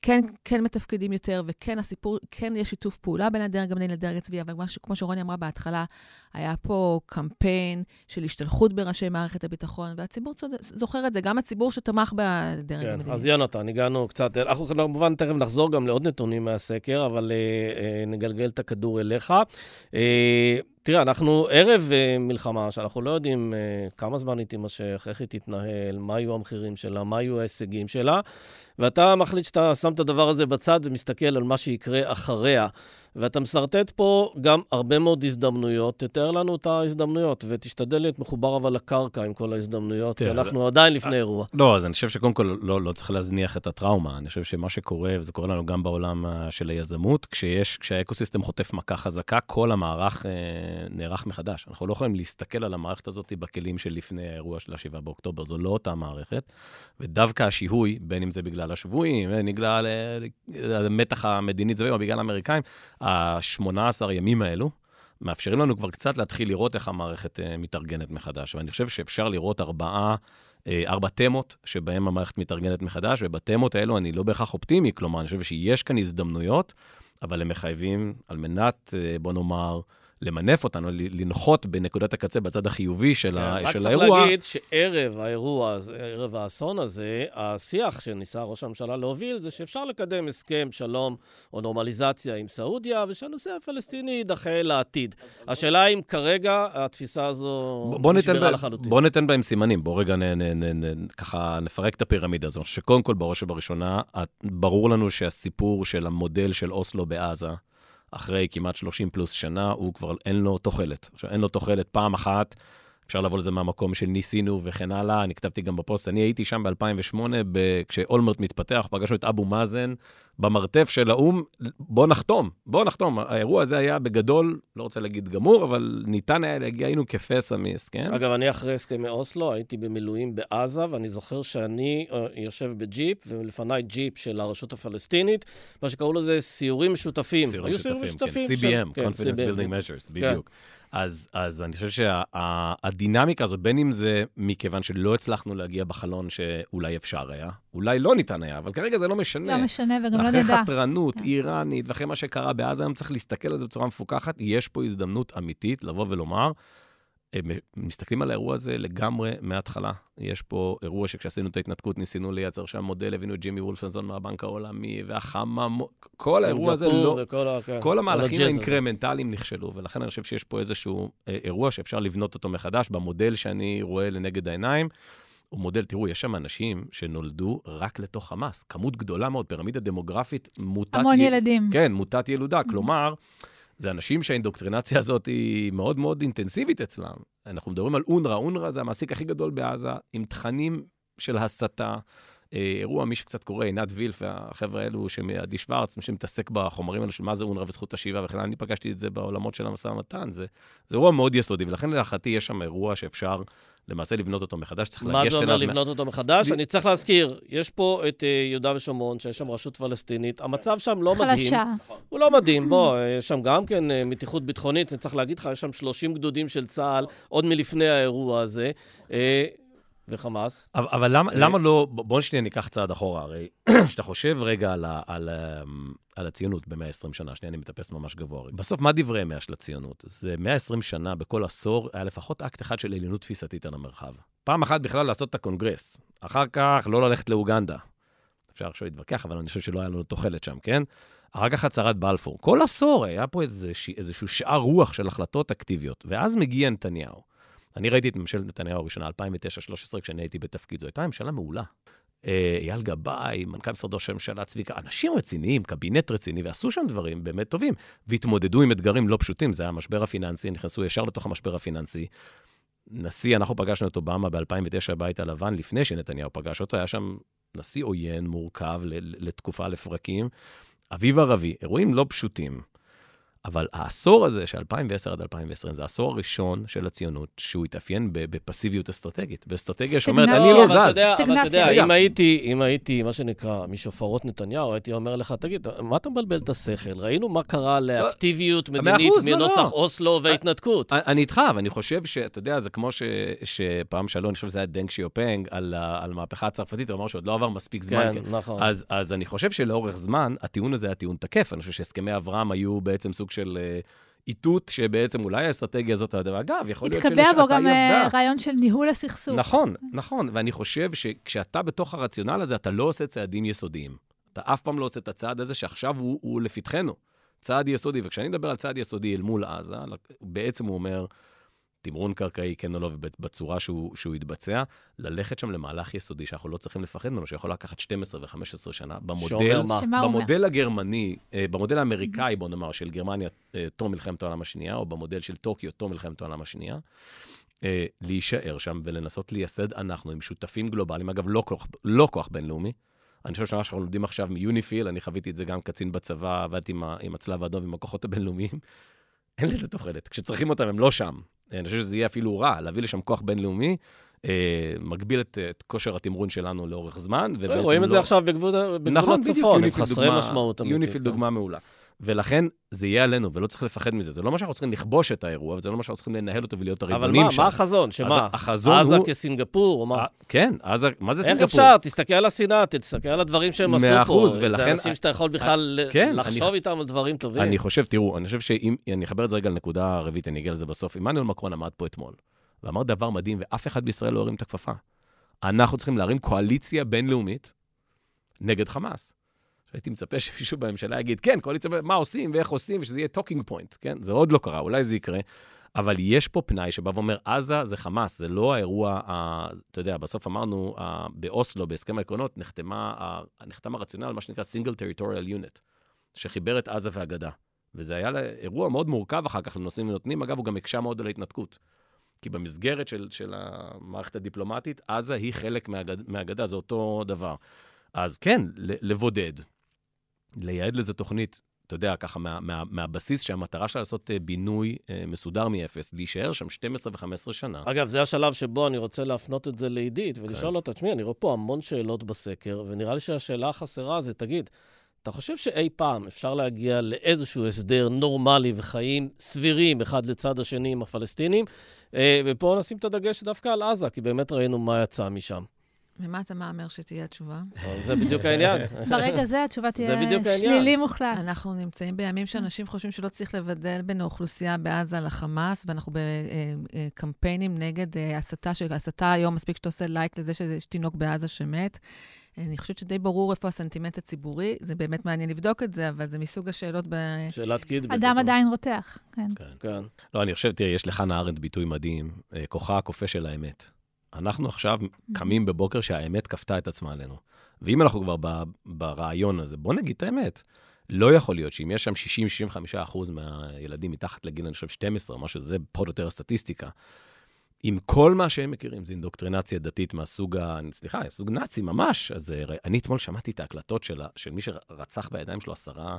כן, כן מתפקדים יותר, וכן הסיפור, כן יש שיתוף פעולה בין הדרג המדיני לדרג הצבאי, אבל כמו שרוני אמרה בהתחלה, היה פה קמפיין של השתלחות בראשי מערכת הביטחון, והציבור צוד... זוכר את זה, גם הציבור שתמך בדרג כן, המדיני. אז יונתן, הגענו קצת, אנחנו כמובן תכף נחזור גם לעוד נתונים מהסקר, אבל אה, אה, נגלגל את הכדור אליך. אה, תראה, אנחנו ערב uh, מלחמה, שאנחנו לא יודעים uh, כמה זמן היא תימשך, איך היא תתנהל, מה יהיו המחירים שלה, מה יהיו ההישגים שלה, ואתה מחליט שאתה שם את הדבר הזה בצד ומסתכל על מה שיקרה אחריה. ואתה משרטט פה גם הרבה מאוד הזדמנויות. תתאר לנו את ההזדמנויות, ותשתדל להיות מחובר אבל לקרקע עם כל ההזדמנויות, כי אנחנו עדיין לפני אירוע. לא, אז אני חושב שקודם כל לא, לא צריך להזניח את הטראומה. אני חושב שמה שקורה, וזה קורה לנו גם בעולם של היזמות, כשיש, כשהאקוסיסטם חוטף מכה חזקה, כל המערך אה, נערך מחדש. אנחנו לא יכולים להסתכל על המערכת הזאת בכלים של לפני האירוע של ה-7 באוקטובר, זו לא אותה מערכת. ודווקא השיהוי, בין אם זה בגלל השבויים, בגלל המתח המדיני-צבאי או בגלל האמריקאים, ה-18 ימים האלו, מאפשרים לנו כבר קצת להתחיל לראות איך המערכת uh, מתארגנת מחדש. ואני חושב שאפשר לראות ארבעה, uh, ארבע תמות שבהן המערכת מתארגנת מחדש, ובתמות האלו אני לא בהכרח אופטימי, כלומר, אני חושב שיש כאן הזדמנויות, אבל הם מחייבים, על מנת, uh, בוא נאמר, למנף אותנו, לנחות בנקודת הקצה בצד החיובי של, כן, ה, של האירוע. רק צריך להגיד שערב האירוע, ערב האסון הזה, השיח שניסה ראש הממשלה להוביל זה שאפשר לקדם הסכם שלום או נורמליזציה עם סעודיה, ושהנושא הפלסטיני יידחה לעתיד. השאלה אם כרגע התפיסה הזו נשברה לחלוטין. בוא ניתן בהם סימנים, בוא רגע נ, נ, נ, נ, ככה נפרק את הפירמידה הזו. שקודם כל, בראש ובראשונה, ברור לנו שהסיפור של המודל של אוסלו בעזה, אחרי כמעט 30 פלוס שנה, הוא כבר אין לו תוחלת. עכשיו, אין לו תוחלת פעם אחת, אפשר לבוא לזה מהמקום של ניסינו וכן הלאה. אני כתבתי גם בפוסט, אני הייתי שם ב-2008, ב- כשאולמרט מתפתח, פגשנו את אבו מאזן במרתף של האו"ם, בוא נחתום, בוא נחתום. האירוע הזה היה בגדול, לא רוצה להגיד גמור, אבל ניתן היה להגיע, היינו כפסע מהסכם. אגב, אני אחרי הסכמי אוסלו, הייתי במילואים בעזה, ואני זוכר שאני אה, יושב בג'יפ, ולפניי ג'יפ של הרשות הפלסטינית, מה שקראו לזה סיורים משותפים. סיורים משותפים. כן, CBM, כן, Confidence כן, Building Measures, בדיוק. אז, אז אני חושב שהדינמיקה שה, הזאת, בין אם זה מכיוון שלא הצלחנו להגיע בחלון שאולי אפשר היה, אולי לא ניתן היה, אבל כרגע זה לא משנה. לא משנה, וגם לא נדע. אחרי חתרנות. כן. איראנית, ואחרי מה שקרה בעזה, היום צריך להסתכל על זה בצורה מפוקחת. יש פה הזדמנות אמיתית לבוא ולומר, מסתכלים על האירוע הזה לגמרי מההתחלה. יש פה אירוע שכשעשינו את ההתנתקות ניסינו לייצר שם מודל, הבינו את ג'ימי וולפנזון מהבנק העולמי, והחממה, כל האירוע הזה לא... וכל, כן, כל המהלכים האינקרמנטליים נכשלו, ולכן אני חושב שיש פה איזשהו אה, אירוע שאפשר לבנות אותו מחדש במודל שאני רואה לנגד העיניים. הוא מודל, תראו, יש שם אנשים שנולדו רק לתוך חמאס, כמות גדולה מאוד, פירמידה דמוגרפית, מוטת... המון י... ילדים. כן, מוטת ילודה. כלומר, זה אנשים שהאינדוקטרינציה הזאת היא מאוד מאוד אינטנסיבית אצלם. אנחנו מדברים על אונר"א, אונר"א זה המעסיק הכי גדול בעזה, עם תכנים של הסתה. אה, אירוע, מי שקצת קורא, עינת וילף והחבר'ה האלו, עדי שוורץ, מי שמתעסק בחומרים האלו של מה זה אונר"א וזכות השיבה וכן אני פגשתי את זה בעולמות של המשא ומתן. זה, זה אירוע מאוד יסודי, ולכן להערכתי יש שם אירוע שאפשר למעשה לבנות אותו מחדש, צריך לגשת אליו... מה זה אומר לבנות אותו מחדש? אני צריך להזכיר, יש פה את uh, יהודה ושומרון, שיש שם רשות פלסטינית, המצב שם לא מדהים. חלשה. הוא לא מדהים, בוא, יש שם גם כן אה, מתיחות ביטחונית, אני צריך להגיד לך, יש שם 30 גדודים של צה"ל, עוד מלפני האירוע הזה. אה, וחמאס. אבל, אבל למה, למה לא, בוא שניה ניקח צעד אחורה, הרי [clears throat] כשאתה חושב רגע על, ה, על, אמ, על הציונות ב-120 שנה, שנייה אני מטפס ממש גבוה, בסוף מה דברי ימיה של הציונות? זה 120 שנה, בכל עשור, היה לפחות אקט אחד של עליונות תפיסתית על המרחב. פעם אחת בכלל לעשות את הקונגרס, אחר כך לא ללכת לאוגנדה. אפשר עכשיו להתווכח, אבל אני חושב שלא היה לנו תוחלת שם, כן? אחר כך הצהרת בלפור. כל עשור היה פה איזוש, איזשהו שאר רוח של החלטות אקטיביות, ואז מגיע נתניהו. אני ראיתי את ממשלת נתניהו הראשונה, 2009-2013, כשאני הייתי בתפקיד. זו הייתה ממשלה מעולה. אה, אייל גבאי, מנכ"ל משרד ראש הממשלה, צביקה, אנשים רציניים, קבינט רציני, ועשו שם דברים באמת טובים, והתמודדו עם אתגרים לא פשוטים. זה היה המשבר הפיננסי, נכנסו ישר לתוך המשבר הפיננסי. נשיא, אנחנו פגשנו את אובמה ב-2009 בבית הלבן, לפני שנתניהו פגש אותו, היה שם נשיא עוין, מורכב, לתקופה, לפרקים. אביב ערבי, אירועים לא פשוטים. אבל העשור הזה, של 2010 עד 2020, זה העשור הראשון של הציונות, שהוא התאפיין בפסיביות אסטרטגית, באסטרטגיה שאומרת, אני לא זז. אבל אתה יודע, אם הייתי, אם הייתי, מה שנקרא, משופרות נתניהו, הייתי אומר לך, תגיד, מה אתה מבלבל את השכל? ראינו מה קרה לא, לאקטיביות מדינית לא, לא. מנוסח אוסלו וההתנתקות. אני איתך, ואני חושב שאתה יודע, זה כמו שפעם שאלו, אני חושב שזה היה דנג שיופנג, על המהפכה הצרפתית, הוא אמר שעוד לא עבר מספיק זמן. כן, נכון. אז אני חושב שלאורך זמן, הטיעון הזה היה טיעון תקף. אני חושב שהסכמי אברהם היו בעצם סוג של אה, איתות שבעצם אולי האסטרטגיה הזאת, ואגב, יכול להיות שלשעתה היא עבדה. התקבע בו גם אה, רעיון של ניהול הסכסוך. נכון, נכון, ואני חושב שכשאתה בתוך הרציונל הזה, אתה לא עושה צעדים יסודיים. אתה אף פעם לא עושה את הצעד הזה שעכשיו הוא, הוא לפתחנו. צעד יסודי, וכשאני מדבר על צעד יסודי אל מול עזה, בעצם הוא אומר, תמרון קרקעי, כן או לא, בצורה שהוא, שהוא יתבצע, ללכת שם למהלך יסודי שאנחנו לא צריכים לפחד ממנו, שיכול לקחת 12 ו-15 שנה. במודל, במודל הגרמני, אה, במודל האמריקאי, בוא נאמר, של גרמניה, אה, תום מלחמת העולם השנייה, או במודל של טוקיו, תום מלחמת העולם השנייה, אה, להישאר שם ולנסות לייסד אנחנו עם שותפים גלובליים, אגב, לא כוח, לא כוח בינלאומי. אני חושב שמה שאנחנו לומדים עכשיו מיוניפיל, אני חוויתי את זה גם קצין בצבא, עבדתי עם, עם הצלב האדום ועם הכוחות הבינלאומיים, אין לזה תוחלת. כשצריכים אותם, הם לא שם. אני חושב שזה יהיה אפילו רע, להביא לשם כוח בינלאומי, אה, מגביל את, את כושר התמרון שלנו לאורך זמן, ובעצם לא... רואים את זה עכשיו בגבול, בגבול נכון, הצפון, הם חסרי משמעות אמיתית. יוניפיל כן. דוגמה מעולה. ולכן זה יהיה עלינו, ולא צריך לפחד מזה. זה לא מה שאנחנו צריכים לכבוש את האירוע, וזה לא מה שאנחנו צריכים לנהל אותו ולהיות הריבונים שם. אבל מה, מה החזון? שמה? החזון עזה הוא... כסינגפור, או מה? אה, כן, עזה, מה זה סינגפור? איך אפשר? תסתכל על השנאה, תסתכל על הדברים שהם עשו פה. מאה אחוז, ולכן... זה אנשים שאתה יכול בכלל כן, לחשוב. איתם על דברים טובים. אני חושב, תראו, אני חושב שאם, אני אחבר את זה רגע לנקודה רביעית, אני אגיע לזה בסוף. עמנואל מקרון עמד פה אתמול, ואמר דבר מדהים, ואף אחד בישראל לא הרים את הכפפה. אנחנו צריכים להרים קואליציה בינלאומית נגד חמאס. הייתי מצפה שמישהו בממשלה יגיד, כן, קואליציה, מה עושים ואיך עושים, ושזה יהיה talking point, כן? זה עוד לא קרה, אולי זה יקרה. אבל יש פה פנאי שבא ואומר, עזה זה חמאס, זה לא האירוע, ה, אתה יודע, בסוף אמרנו, ה, באוסלו, בהסכם העקרונות, נחתמה, ה, נחתם הרציונל, מה שנקרא Single Territorial Unit, שחיבר את עזה והגדה. וזה היה אירוע מאוד מורכב אחר כך לנושאים ונותנים. אגב, הוא גם הקשה מאוד על ההתנתקות. כי במסגרת של, של המערכת הדיפלומטית, עזה היא חלק מהגד, מהגדה, זה אותו דבר. אז כן, לבודד, לייעד לזה תוכנית, אתה יודע, ככה מה, מה, מהבסיס שהמטרה שלה לעשות אה, בינוי אה, מסודר מאפס, להישאר שם 12 ו-15 שנה. אגב, זה השלב שבו אני רוצה להפנות את זה לעידית ולשאול כן. אותה, תשמעי, אני רואה פה המון שאלות בסקר, ונראה לי שהשאלה החסרה זה, תגיד, אתה חושב שאי פעם אפשר להגיע לאיזשהו הסדר נורמלי וחיים סבירים אחד לצד השני עם הפלסטינים? אה, ופה נשים את הדגש דווקא על עזה, כי באמת ראינו מה יצא משם. ומה אתה מהמר שתהיה התשובה? זה בדיוק [laughs] העניין. ברגע זה התשובה תהיה. שלילי מוחלט. אנחנו נמצאים בימים שאנשים חושבים שלא צריך לבדל בין האוכלוסייה בעזה לחמאס, ואנחנו בקמפיינים נגד אה, הסתה, שהסתה היום, מספיק שאתה עושה לייק לזה שיש תינוק בעזה שמת. אני חושבת שדי ברור איפה הסנטימנט הציבורי, זה באמת מעניין לבדוק את זה, אבל זה מסוג השאלות ב... שאלת קיטבג. אדם עדיין רותח, כן. כן. לא, אני חושב, תראה, יש לחנה ארנדט ביטוי מדהים, אה, כוחה הכופה של האמת. אנחנו עכשיו קמים בבוקר שהאמת כפתה את עצמה עלינו. ואם אנחנו כבר ב- ברעיון הזה, בוא נגיד את האמת. לא יכול להיות שאם יש שם 60-65 אחוז מהילדים מתחת לגיל, אני חושב, 12, משהו, זה פחות או יותר הסטטיסטיקה. עם כל מה שהם מכירים, זו אינדוקטרינציה דתית מהסוג, ה... סליחה, סוג נאצי ממש. אז אה, אני אתמול שמעתי את ההקלטות של, ה- של מי שרצח בידיים שלו עשרה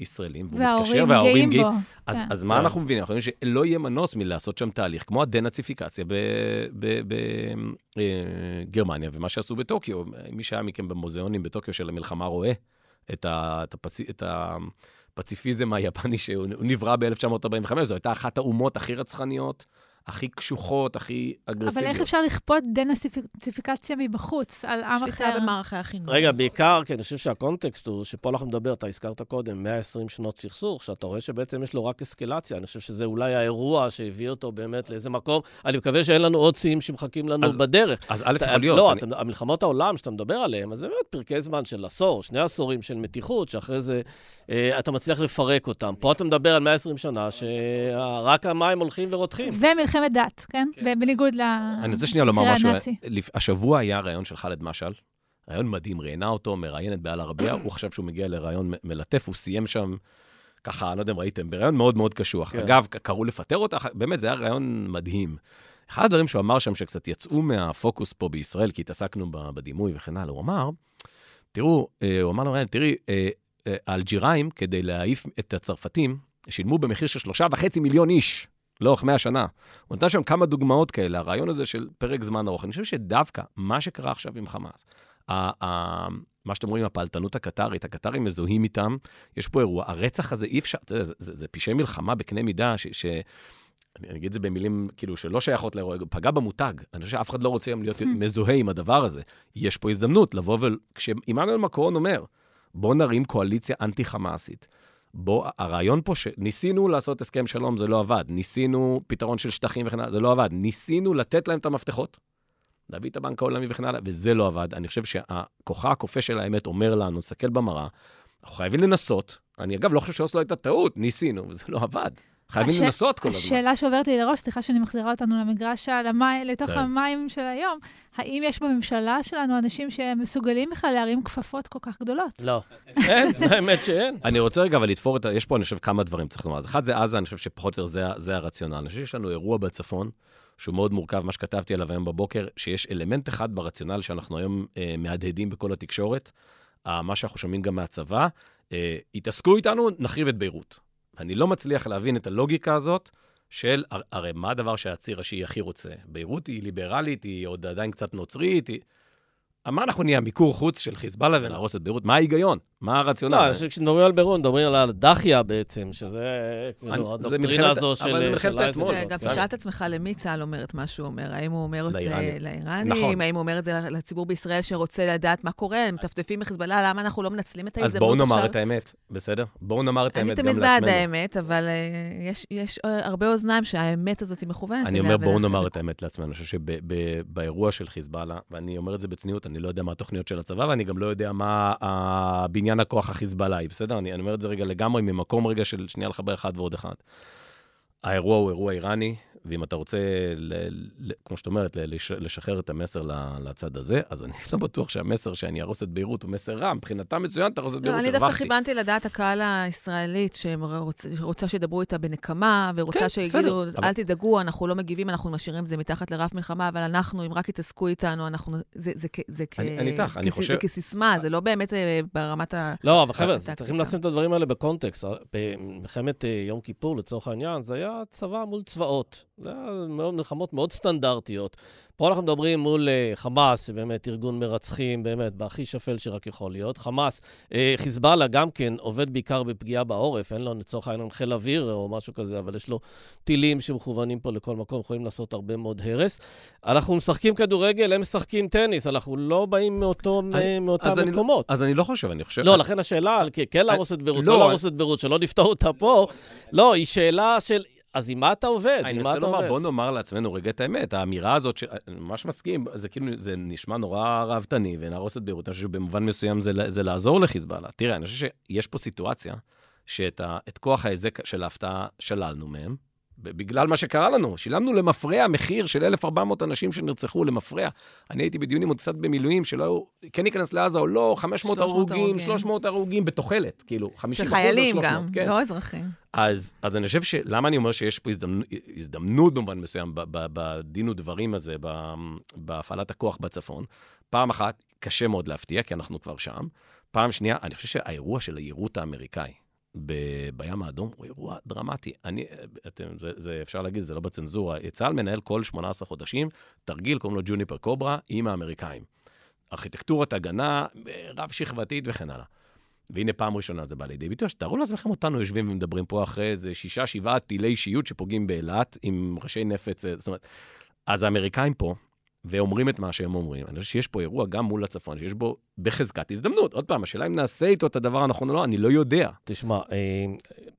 ישראלים, והוא מתקשר, וההורים גאים בו. אז, כן. אז מה כן. אנחנו מבינים? אנחנו מבינים שלא יהיה מנוס מלעשות שם תהליך, כמו הדנאציפיקציה בגרמניה, ומה שעשו בטוקיו. מי שהיה מכם במוזיאונים בטוקיו של המלחמה רואה את, ה, את, הפצ, את הפציפיזם היפני שהוא נברא ב-1945, זו הייתה אחת האומות הכי רצחניות, הכי קשוחות, הכי אגרסיביות. אבל איך אפשר לכפות דנאציפיקציה מבחוץ על עם שליטה אחר? במערכי החינוך. רגע, בעיקר, כי אני חושב שהקונטקסט הוא, שפה אנחנו נדבר, אתה הזכרת קודם, 120 שנות סכסוך, שאתה רואה שבעצם יש לו רק אסקלציה. אני חושב שזה אולי האירוע שהביא אותו באמת לאיזה מקום. אני מקווה שאין לנו עוד שיאים שמחכים לנו אז- בדרך. אז א', יכול להיות. לא, אני- המלחמות העולם שאתה מדבר עליהן, אז זה באמת פרקי זמן של עשור, שני עשורים של מתיחות, שאחרי זה אה, אתה מצליח לפרק אותם. פה אתה מדבר על 120 שנה, שרק המים הולכים ורותחים. ומלחמת דת, כן? בניגוד ל... אני רוצה שנייה לומר משהו. לפ- השבוע היה ראיון של ח'אלד משעל, ראיון מדהים, ראיינה אותו, מראיינת בעל הרביע, הוא חשב שהוא מגיע לראיון מ- מלטף, הוא סיים שם, ככה, לא יודע אם ראיתם, בראיון מאוד מאוד קשוח. כן. אגב, קראו לפטר אותה, באמת, זה היה ראיון מדהים. אחד הדברים שהוא אמר שם, שקצת יצאו מהפוקוס פה בישראל, כי התעסקנו בדימוי וכן הלאה, הוא אמר, תראו, אה, הוא אמר למראיין, תראי, אה, אה, האלג'יראים, כדי להעיף את הצרפתים, שילמו במחיר של שלושה וחצי מיליון איש. לאורך 100 שנה. הוא נתן שם כמה דוגמאות כאלה, הרעיון הזה של פרק זמן ארוך. אני חושב שדווקא מה שקרה עכשיו עם חמאס, מה שאתם רואים, הפעלתנות הקטרית, הקטרים מזוהים איתם, יש פה אירוע, הרצח הזה אי אפשר, אתה יודע, זה, זה, זה פשעי מלחמה בקנה מידה, ש... ש אני אגיד את זה במילים כאילו שלא שייכות לאירוע, פגע במותג. אני חושב שאף אחד לא רוצה היום להיות [laughs] מזוהה עם הדבר הזה. יש פה הזדמנות לבוא ו... כשעמנואל מקרון אומר, בוא נרים קואליציה אנטי-חמאסית. בוא, הרעיון פה שניסינו לעשות הסכם שלום, זה לא עבד. ניסינו פתרון של שטחים וכן הלאה, זה לא עבד. ניסינו לתת להם את המפתחות, להביא את הבנק העולמי וכן הלאה, וזה לא עבד. אני חושב שהכוחה הכופה של האמת אומר לנו, נסתכל במראה, אנחנו חייבים לנסות. אני אגב לא חושב שאוסלו הייתה טעות, ניסינו, וזה לא עבד. חייבים הש- לנסות כל הזמן. השאלה שעוברת לי לראש, סליחה שאני מחזירה אותנו למגרש, על המים, לתוך כן. המים של היום, האם יש בממשלה שלנו אנשים שמסוגלים בכלל להרים כפפות כל כך גדולות? לא. [laughs] אין, האמת שאין. אני רוצה רגע אבל לתפור את ה... יש פה, אני חושב, כמה דברים צריך לומר. אז אחד זה עזה, אני חושב שפחות או יותר זה, זה הרציונל. אני חושב שיש לנו אירוע בצפון, שהוא מאוד מורכב, מה שכתבתי עליו היום בבוקר, שיש אלמנט אחד ברציונל שאנחנו היום אה, מהדהדים בכל התקשורת, אה, מה שאנחנו שומעים גם מהצבא, אה, התעסקו איתנו, נחריב את ביירות. אני לא מצליח להבין את הלוגיקה הזאת של, הר- הרי מה הדבר שהציר השיעי הכי רוצה? ביירות היא ליברלית, היא עוד עדיין קצת נוצרית, היא... מה אנחנו נהיה, מיקור חוץ של חיזבאללה ונהרוס את ביירות? מה ההיגיון? מה הרציונל? לא, אני חושב שכשמדברים על בירון, מדברים על הדחיה בעצם, שזה אני- כאילו זה הדוקטרינה הזו אבל של זה מלחמת. אייזנברג. גם. תשאל את עצמך למי צה"ל אומר את מה שהוא אומר. האם הוא אומר את זה לאיראנים. נכון. האם הוא אומר את זה לציבור בישראל שרוצה לדעת מה קורה? הם מטפטפים בחיזבאללה, למה אנחנו לא מנצלים את אז ההזדמנות בואו עכשיו? נאמר את האמת, בסדר? בואו נאמר את אני האמת גם תמיד לעצמנו. בעד האמת, אבל אה, יש- יש אה, הרבה אוזניים שהאמת הזאת היא מכוונת אני. אומר, בואו נאמר את האמת לעצמנו. אני חושב שבאירוע של חיזבאללה, ואני אומר את זה בצניעות, אני לא יודע מה התוכניות של הצבא, ואני גם לא יודע מה הבניין הכוח החיזבאללהי, בסדר? אני אני אומר את זה רגע לגמרי ממקום רגע של שנייה לחבר אחד ועוד אחד. האירוע הוא אירוע איראני, ואם אתה רוצה, ל, ל, כמו שאת אומרת, ל- לש, לשחרר את המסר לצד הזה, אז אני לא בטוח שהמסר שאני אהרוס את ביירות הוא מסר רע. מבחינתם מצוין, תהרוס את לא, ביירות, אני דווקא הרווחתי. כיוונתי לדעת הקהל הישראלית, שרוצה שידברו איתה בנקמה, ורוצה כן, שיגידו, בסדר, אל אבל- תדאגו, אנחנו לא מגיבים, אנחנו משאירים את זה מתחת לרף מלחמה, אבל אנחנו, אם רק יתעסקו איתנו, אנחנו... זה- זה זה זה כסיסמה, זה לא באמת אה, ברמת ה... לא, אבל חבר'ה. צריכים לשים את הדברים האלה בקונטקסט. במלחמת אה, יום כיפור, לצורך העניין, זה היה צבא מול צבאות. מאוד מלחמות מאוד סטנדרטיות. פה אנחנו מדברים מול uh, חמאס, שבאמת ארגון מרצחים, באמת, בהכי שפל שרק יכול להיות. חמאס, uh, חיזבאללה גם כן עובד בעיקר בפגיעה בעורף, אין לו לצורך העניין חיל אוויר או משהו כזה, אבל יש לו טילים שמכוונים פה לכל מקום, יכולים לעשות הרבה מאוד הרס. אנחנו משחקים כדורגל, הם משחקים טניס, אנחנו לא באים מאותו, אני, מאותם אז מקומות. אני, אז אני לא חושב, אני חושב... לא. לכן השאלה על כן להרוס את ביירות, לא, לא להרוס את ביירות, שלא נפתור אותה פה, לא, היא שאלה של... אז עם מה אתה עובד? עם מה אתה לומר, עובד? בוא נאמר לעצמנו רגע את האמת. האמירה הזאת. אני ממש מסכים, זה כאילו, זה נשמע נורא ראוותני, ונהרוס את ביירות. אני חושב שבמובן מסוים זה, זה לעזור לחיזבאללה. תראה, אני חושב שיש פה סיטואציה שאת ה... כוח ההיזק של ההפתעה שללנו מהם, בגלל מה שקרה לנו. שילמנו למפרע מחיר של 1,400 אנשים שנרצחו למפרע. אני הייתי בדיונים עוד קצת במילואים, שלא היו, כן ניכנס לעזה או לא, 500 הרוגים, 300 הרוגים בתוחלת, כאילו, 50 אחוז או 300. שחיילים גם, כן. לא אזרחים. אז, אז אני חושב ש... למה אני אומר שיש פה הזדמנות, הזדמנות במובן מסוים בדין ודברים הזה, בהפעלת הכוח בצפון? פעם אחת, קשה מאוד להפתיע, כי אנחנו כבר שם. פעם שנייה, אני חושב שהאירוע של היירוט האמריקאי, ב- בים האדום הוא אירוע דרמטי. אני, אתם, זה, זה אפשר להגיד, זה לא בצנזורה. צה"ל מנהל כל 18 חודשים תרגיל, קוראים לו ג'וניפר קוברה, עם האמריקאים. ארכיטקטורת הגנה רב-שכבתית וכן הלאה. והנה פעם ראשונה זה בא לידי ביטוי. תארו לעצמכם אותנו יושבים ומדברים פה אחרי איזה שישה, שבעה טילי אישיות שפוגעים באילת עם ראשי נפץ. זאת אומרת, אז האמריקאים פה, ואומרים את מה שהם אומרים. אני חושב שיש פה אירוע גם מול הצפון, שיש בו בחזקת הזדמנות. עוד פעם, השאלה אם נעשה איתו את הדבר הנכון או לא, אני לא יודע. תשמע, אה,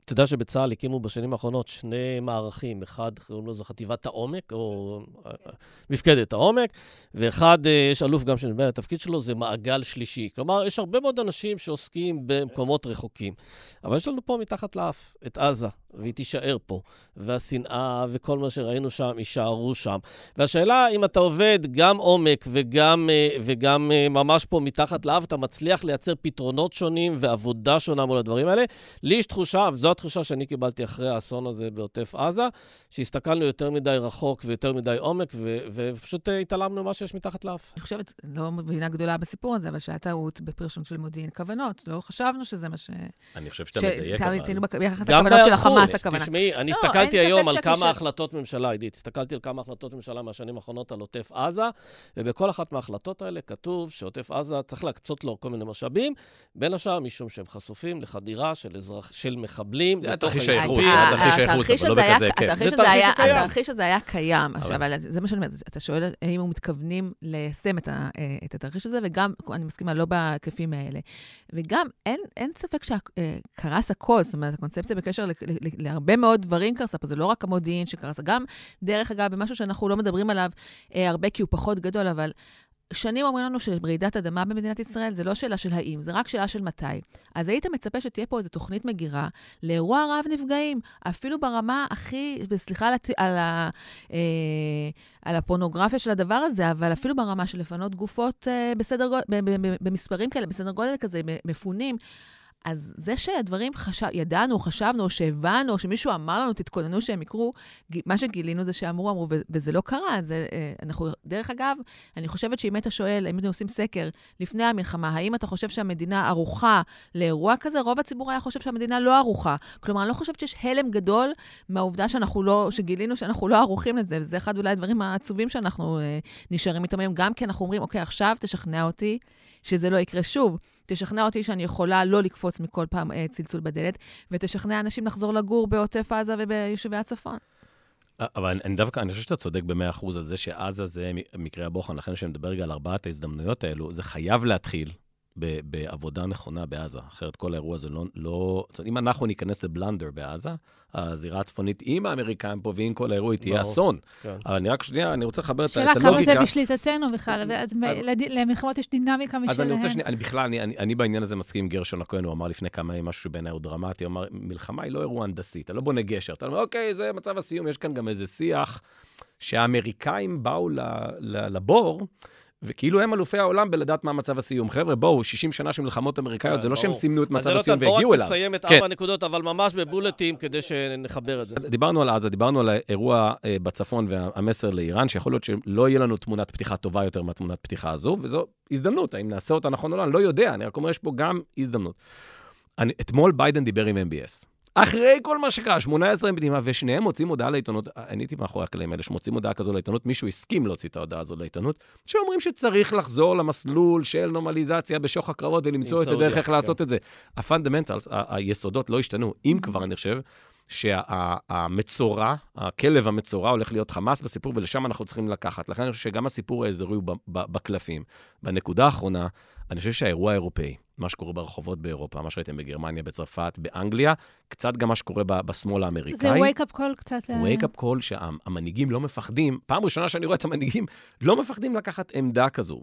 אתה יודע שבצה"ל הקימו בשנים האחרונות שני מערכים, אחד קוראים לו זה חטיבת העומק, או אה, מפקדת העומק, ואחד, אה, יש אלוף גם שנדמה על התפקיד שלו, זה מעגל שלישי. כלומר, יש הרבה מאוד אנשים שעוסקים במקומות רחוקים. אבל יש לנו פה מתחת לאף את עזה, והיא תישאר פה. והשנאה וכל מה שראינו שם, יישארו שם. והשאלה אם אתה עובד גם עומק וגם, וגם ממש פה מתחת... מתחת לאף, אתה מצליח לייצר פתרונות שונים ועבודה שונה מול הדברים האלה. לי יש תחושה, וזו התחושה שאני קיבלתי אחרי האסון הזה בעוטף עזה, שהסתכלנו יותר מדי רחוק ויותר מדי עומק, ו- ופשוט התעלמנו ממה שיש מתחת לאף. אני חושבת, לא מבינה גדולה בסיפור הזה, אבל שהיה טעות בפרשנות של מודיעין כוונות. לא חשבנו שזה מה ש... אני חושב שאתה מדייק, אבל... ביחס לכוונות של החמאס, הכוונה. תשמעי, אני לא, הסתכלתי היום על כמה החלטות ממשלה, עידית, הסתכלתי על כמה החלטות ממשלה מהשנים האחרונות על עוטף עזה, ובכל אחת מההחלטות האלה כתוב שעוטף עזה צריך להקצות לו כל מיני משאבים, בין השאר משום שהם חסופים לחדירה של, אזרח, של מחבלים לתוך. זה תרחיש הייחוס, אבל לא בכזה היקף. זה תרחיש שקיים. התרחיש הזה היה קיים. אבל זה מה שאני אומרת, אתה שואל האם הוא מתכוונים ליישם את התרחיש הזה, וגם, אני מסכימה, לא בהיקפים האלה. וגם, אין ספק שקרס הכל, זאת אומרת, הקונספציה בקשר להרבה מאוד דברים קרסה פה, זה לא רק המודיעין שקרס, גם, דרך אגב, במשהו שאנחנו לא מדברים עליו הרבה כי הוא פחות גדול, אבל שנים אומרים לנו שרעידת אדמה במדינת ישראל זה לא שאלה של האם, זה רק שאלה של מתי. אז היית מצפה שתהיה פה איזו תוכנית מגירה לאירוע רב נפגעים, אפילו ברמה הכי, וסליחה על, הת... על, ה... אה, על הפורנוגרפיה של הדבר הזה, אבל אפילו ברמה של לפנות גופות אה, בסדר, במספרים כאלה, בסדר גודל כזה, מפונים. אז זה שהדברים חשב, ידענו, חשבנו, שהבנו, שמישהו אמר לנו, תתכוננו שהם יקרו, מה שגילינו זה שאמרו, אמרו, וזה לא קרה. זה, אה, אנחנו, דרך אגב, אני חושבת שאם היית שואל, אם היינו עושים סקר לפני המלחמה, האם אתה חושב שהמדינה ערוכה לאירוע כזה, רוב הציבור היה חושב שהמדינה לא ערוכה. כלומר, אני לא חושבת שיש הלם גדול מהעובדה שאנחנו לא, שגילינו שאנחנו לא ערוכים לזה, וזה אחד אולי הדברים העצובים שאנחנו אה, נשארים איתם היום, גם כי אנחנו אומרים, אוקיי, עכשיו תשכנע אותי שזה לא יקרה שוב. תשכנע אותי שאני יכולה לא לקפוץ מכל פעם אה, צלצול בדלת, ותשכנע אנשים לחזור לגור בעוטף עזה וביישובי הצפון. אבל אני דווקא, אני חושב שאתה צודק במאה אחוז על זה שעזה זה מקרה הבוחן, לכן כשאני מדבר רגע על ארבעת ההזדמנויות האלו, זה חייב להתחיל בעבודה נכונה בעזה, אחרת כל האירוע הזה לא... לא זאת אומרת, אם אנחנו ניכנס לבלנדר בעזה, הזירה הצפונית עם האמריקאים פה ועם כל האירוע, היא תהיה אסון. כן. אבל אני רק שנייה, אני רוצה לחבר את הלוגיקה. שאלה כמה זה בשליטתנו בכלל, למלחמות יש דינמיקה משלהן. אז אני רוצה שנייה, אני בכלל, אני, אני, אני בעניין הזה מסכים עם גרשון הכהן, הוא אמר לפני כמה ימים משהו שבעיניי הוא דרמטי, הוא אמר, מלחמה היא לא אירוע הנדסי, אתה לא בונה גשר, אתה אומר, אוקיי, זה מצב הסיום, יש כאן גם איזה שיח שהאמריקאים באו לבור, וכאילו הם אלופי העולם בלדעת מה מצב הסיום. חבר'ה, בואו, 60 שנה של מלחמות אמריקאיות, זה לא שהם סימנו את מצב הסיום והגיעו אליו. אז תסיים את ארבע הנקודות, אבל ממש בבולטים, כדי שנחבר את זה. דיברנו על עזה, דיברנו על האירוע אה, בצפון והמסר לאיראן, שיכול להיות שלא יהיה לנו תמונת פתיחה טובה יותר מהתמונת פתיחה הזו, וזו הזדמנות, האם נעשה אותה נכון או לא, אני לא יודע, אני רק אומר, יש פה גם הזדמנות. אתמול ביידן דיבר עם MBS. אחרי כל מה שקרה, 18 מדינה, ושניהם מוצאים הודעה לעיתונות, אני הייתי מאחורי הקלעים האלה, שמוצאים הודעה כזו לעיתונות, מישהו הסכים להוציא את ההודעה הזו לעיתונות, שאומרים שצריך לחזור למסלול של נורמליזציה בשוך הקרבות ולמצוא את הדרך איך כן. לעשות את זה. ה fundamentals, היסודות לא השתנו, אם כבר, אני חושב, שהמצורע, הכלב המצורע הולך להיות חמאס בסיפור, ולשם אנחנו צריכים לקחת. לכן אני חושב שגם הסיפור האזורי הוא בקלפים. בנקודה האחרונה, אני חושב שהאירוע האירופאי, מה שקורה ברחובות באירופה, מה שראיתם בגרמניה, בצרפת, באנגליה, קצת גם מה שקורה ב- בשמאל זה האמריקאי. wake-up call קצת. ל- wake-up call שהמנהיגים לא מפחדים, פעם ראשונה שאני רואה את המנהיגים, לא מפחדים לקחת עמדה כזו.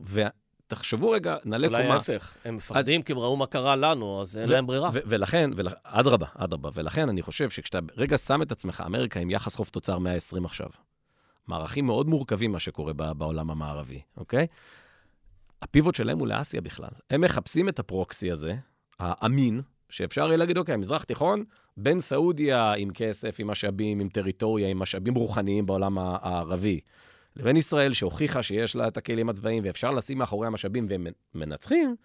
ותחשבו רגע, נעלה אולי קומה. ההפך, הם מפחדים כי הם ראו מה קרה לנו, אז אין ו- להם ברירה. ו- ולכן, ול- אדרבה, אדרבה, ולכן אני חושב שכשאתה רגע שם את עצמך, אמריקה עם יחס חוב תוצר 120 עכשיו, מערכים מאוד מורכבים מה שקורה ב- בעולם המערבי, אוקיי? הפיבוט שלהם הוא לאסיה בכלל. הם מחפשים את הפרוקסי הזה, האמין, שאפשר יהיה להגיד, אוקיי, מזרח תיכון, בין סעודיה עם כסף, עם משאבים, עם טריטוריה, עם משאבים רוחניים בעולם הערבי, לבין ישראל, שהוכיחה שיש לה את הכלים הצבאיים ואפשר לשים מאחורי המשאבים והם מנצחים,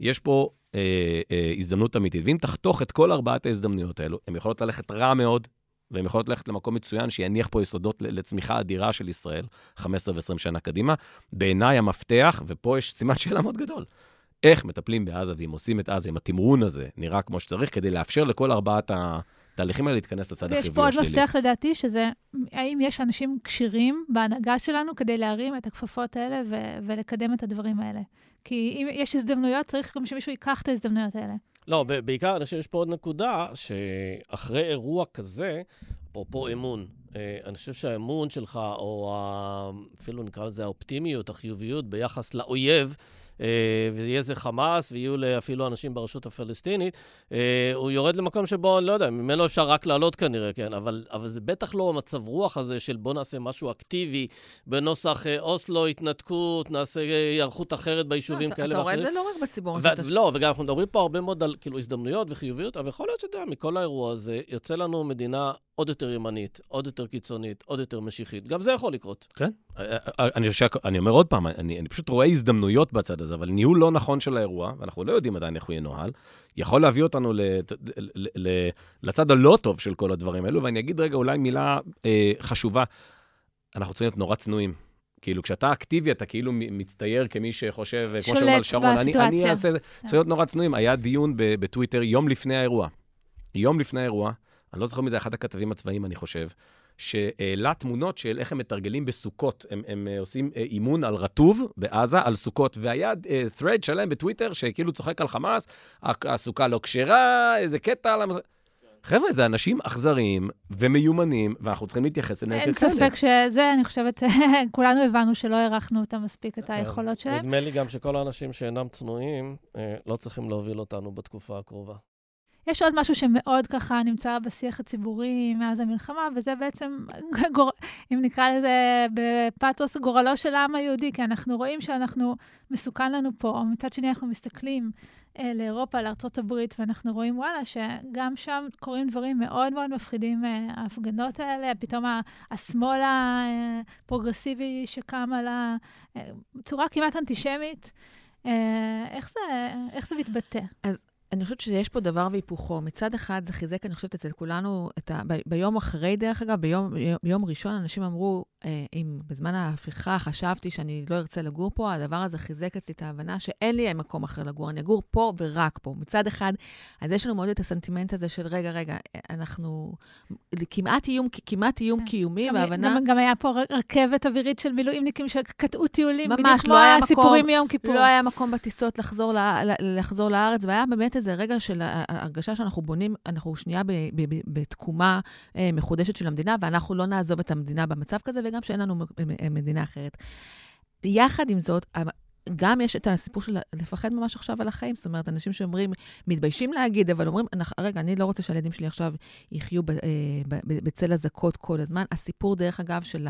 יש פה אה, אה, הזדמנות אמיתית. ואם תחתוך את כל ארבעת ההזדמנויות האלו, הן יכולות ללכת רע מאוד, והן יכולות ללכת למקום מצוין שיניח פה יסודות לצמיחה אדירה של ישראל, 15 ו-20 שנה קדימה. בעיניי המפתח, ופה יש סימן שאלה מאוד גדול, איך מטפלים בעזה, ואם עושים את עזה, אם התמרון הזה נראה כמו שצריך, כדי לאפשר לכל ארבעת התהליכים האלה להתכנס לצד ויש החיובי פה עוד השלילי. מפתח לדעתי, שזה האם יש אנשים כשירים בהנהגה שלנו כדי להרים את הכפפות האלה ו- ולקדם את הדברים האלה. כי אם יש הזדמנויות, צריך גם שמישהו ייקח את ההזדמנויות האלה. לא, בעיקר, אני חושב שיש פה עוד נקודה, שאחרי אירוע כזה, אפרופו אמון, אה, אני חושב שהאמון שלך, או אפילו נקרא לזה האופטימיות, החיוביות ביחס לאויב, ויהיה זה חמאס, ויהיו אפילו אנשים ברשות הפלסטינית, אה, הוא יורד למקום שבו, אני לא יודע, ממנו אפשר רק לעלות כנראה, כן, אבל, אבל זה בטח לא המצב רוח הזה של בוא נעשה משהו אקטיבי בנוסח אה, אוסלו, התנתקות, נעשה אה, היערכות אחרת ביישובים אתה- כאלה אתה רואה את ואחרים. זה לא רק בציבור. ו- שאתה- לא, וגם אנחנו מדברים פה הרבה מאוד על כאילו הזדמנויות וחיוביות, אבל יכול להיות שאתה יודע, מכל האירוע הזה יוצא לנו מדינה עוד יותר ימנית, עוד יותר קיצונית, עוד יותר משיחית. גם זה יכול לקרות. כן. אני, חושב, אני אומר עוד פעם, אני, אני פשוט רואה הזדמנויות בצד הזה, אבל ניהול לא נכון של האירוע, ואנחנו לא יודעים עדיין איך הוא ינוהל, יכול להביא אותנו ל, ל, ל, לצד הלא טוב של כל הדברים האלו, ואני אגיד רגע אולי מילה אה, חשובה, אנחנו צריכים להיות נורא צנועים. כאילו, כשאתה אקטיבי, אתה כאילו מצטייר כמי שחושב, אה, כמו שאומר שרון, אני, אני. אעשה. כן. צריך להיות נורא צנועים. היה דיון בטוויטר יום לפני האירוע. יום לפני האירוע, אני לא זוכר מי זה, אחד הכתבים הצבאיים, אני חושב, שהעלה תמונות של איך הם מתרגלים בסוכות. הם, הם אה, עושים אה, אימון על רטוב בעזה, על סוכות, והיה אה, thread שלם בטוויטר שכאילו צוחק על חמאס, "הק- הסוכה לא כשרה, איזה קטע על המס... חבר'ה, זה אנשים אכזריים ומיומנים, ואנחנו צריכים להתייחס אליהם אין ככאלה. ספק שזה, אני חושבת, [laughs] כולנו הבנו שלא הערכנו אותם מספיק, את כן. היכולות שלהם. נדמה לי גם שכל האנשים שאינם צנועים לא צריכים להוביל אותנו בתקופה הקרובה. יש עוד משהו שמאוד ככה נמצא בשיח הציבורי מאז המלחמה, וזה בעצם, [laughs] גור... אם נקרא לזה בפתוס, גורלו של העם היהודי, כי אנחנו רואים שאנחנו, מסוכן לנו פה, מצד שני אנחנו מסתכלים אה, לאירופה, הברית, ואנחנו רואים, וואלה, שגם שם קורים דברים מאוד מאוד מפחידים, אה, ההפגנות האלה, פתאום השמאל הפרוגרסיבי שקם על ה... אה, כמעט אנטישמית. אה, איך זה, איך זה מתבטא? אני חושבת שיש פה דבר והיפוכו. מצד אחד, זה חיזק, אני חושבת, אצל כולנו, ה... ב... ביום אחרי, דרך אגב, ביום, ביום ראשון, אנשים אמרו, אם בזמן ההפיכה חשבתי שאני לא ארצה לגור פה, הדבר הזה חיזק אצלי את ההבנה שאין לי מקום אחר לגור, אני אגור פה ורק פה. מצד אחד, אז יש לנו מאוד את הסנטימנט הזה של, רגע, רגע, אנחנו כמעט איום, כמעט איום כן. קיומי, והבנה... גם, גם היה פה רכבת אווירית של מילואימניקים שקטעו טיולים, ממש, בדיוק כמו לא היה הסיפורים מקום, מיום כיפור. לא היה מקום בטיסות לחזור, לה, ל- לחזור לארץ, והיה באמת איזה רגע של הרגשה שאנחנו בונים, אנחנו שנייה בתקומה אה, מחודשת של המדינה, ואנחנו לא נעזוב את המדינה במצב כזה, וגם שאין לנו מדינה אחרת. יחד עם זאת, גם יש את הסיפור של לפחד ממש עכשיו על החיים. זאת אומרת, אנשים שאומרים, מתביישים להגיד, אבל אומרים, "אנחנו- רגע, אני לא רוצה שהילדים שלי עכשיו יחיו ב, אה, ב, ב, בצל אזעקות כל הזמן. הסיפור, דרך אגב, של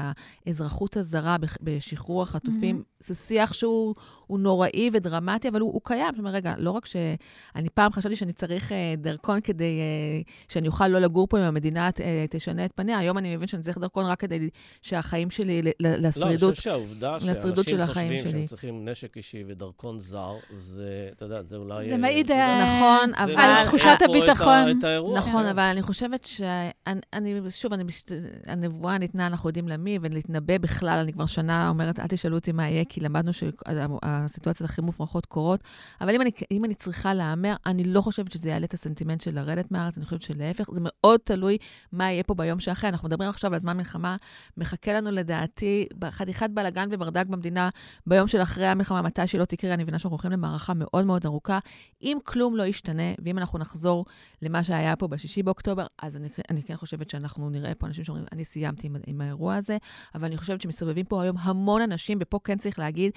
האזרחות הזרה בשחרור החטופים, זה שיח שהוא הוא נוראי ודרמטי, אבל הוא, הוא קיים. זאת אומרת, רגע, לא רק שאני פעם חשבתי שאני צריך אה, דרכון כדי אה, שאני אוכל לא לגור פה אם המדינה תשנה את פניה, היום אני מבין שאני צריך דרקון רק כדי שהחיים שלי, ל- ל- לא, אני לשרידות... חושב שהעובדה לשרידות שאנשים של החיים חושבים שלי. שהם צריכים נשק נשק אישי ודרכון זר, זה, אתה יודע, זה אולי... זה אה, מעיד, אה, נכון, זה אבל- על תחושת הביטחון. את האירוע. נכון, כן. אבל אני חושבת שאני, אני, שוב, אני, מש- הנבואה ניתנה, אנחנו יודעים למי, ולהתנבא בכלל, אני כבר שנה אומרת, אל תשאלו אותי מה יהיה, כי למדנו שהסיטואציות הכי מופרכות קורות. אבל אם אני, אם אני צריכה להמר, אני לא חושבת שזה יעלה את הסנטימנט של לרדת מהארץ, אני חושבת שלהפך, זה מאוד תלוי מה יהיה פה ביום שאחרי. אנחנו מדברים עכשיו על זמן מלחמה, מחכה לנו לדעתי חתיכת בלאגן וברדק במדינה ביום של אחרי המלחמה, מתי שלא תקרה, אני מבינה שאנחנו הולכים למערכה מאוד מאוד ארוכה. אם כלום לא ישתנה, ואם אנחנו נחזור למה שהיה פה בשישי באוקטובר, אז אני, אני כן חושבת שאנחנו נראה פה אנשים שאומרים, אני סיימתי עם, עם האירוע הזה, אבל אני חושבת שמסתובבים פה היום המון אנשים, ופה כן צריך להגיד,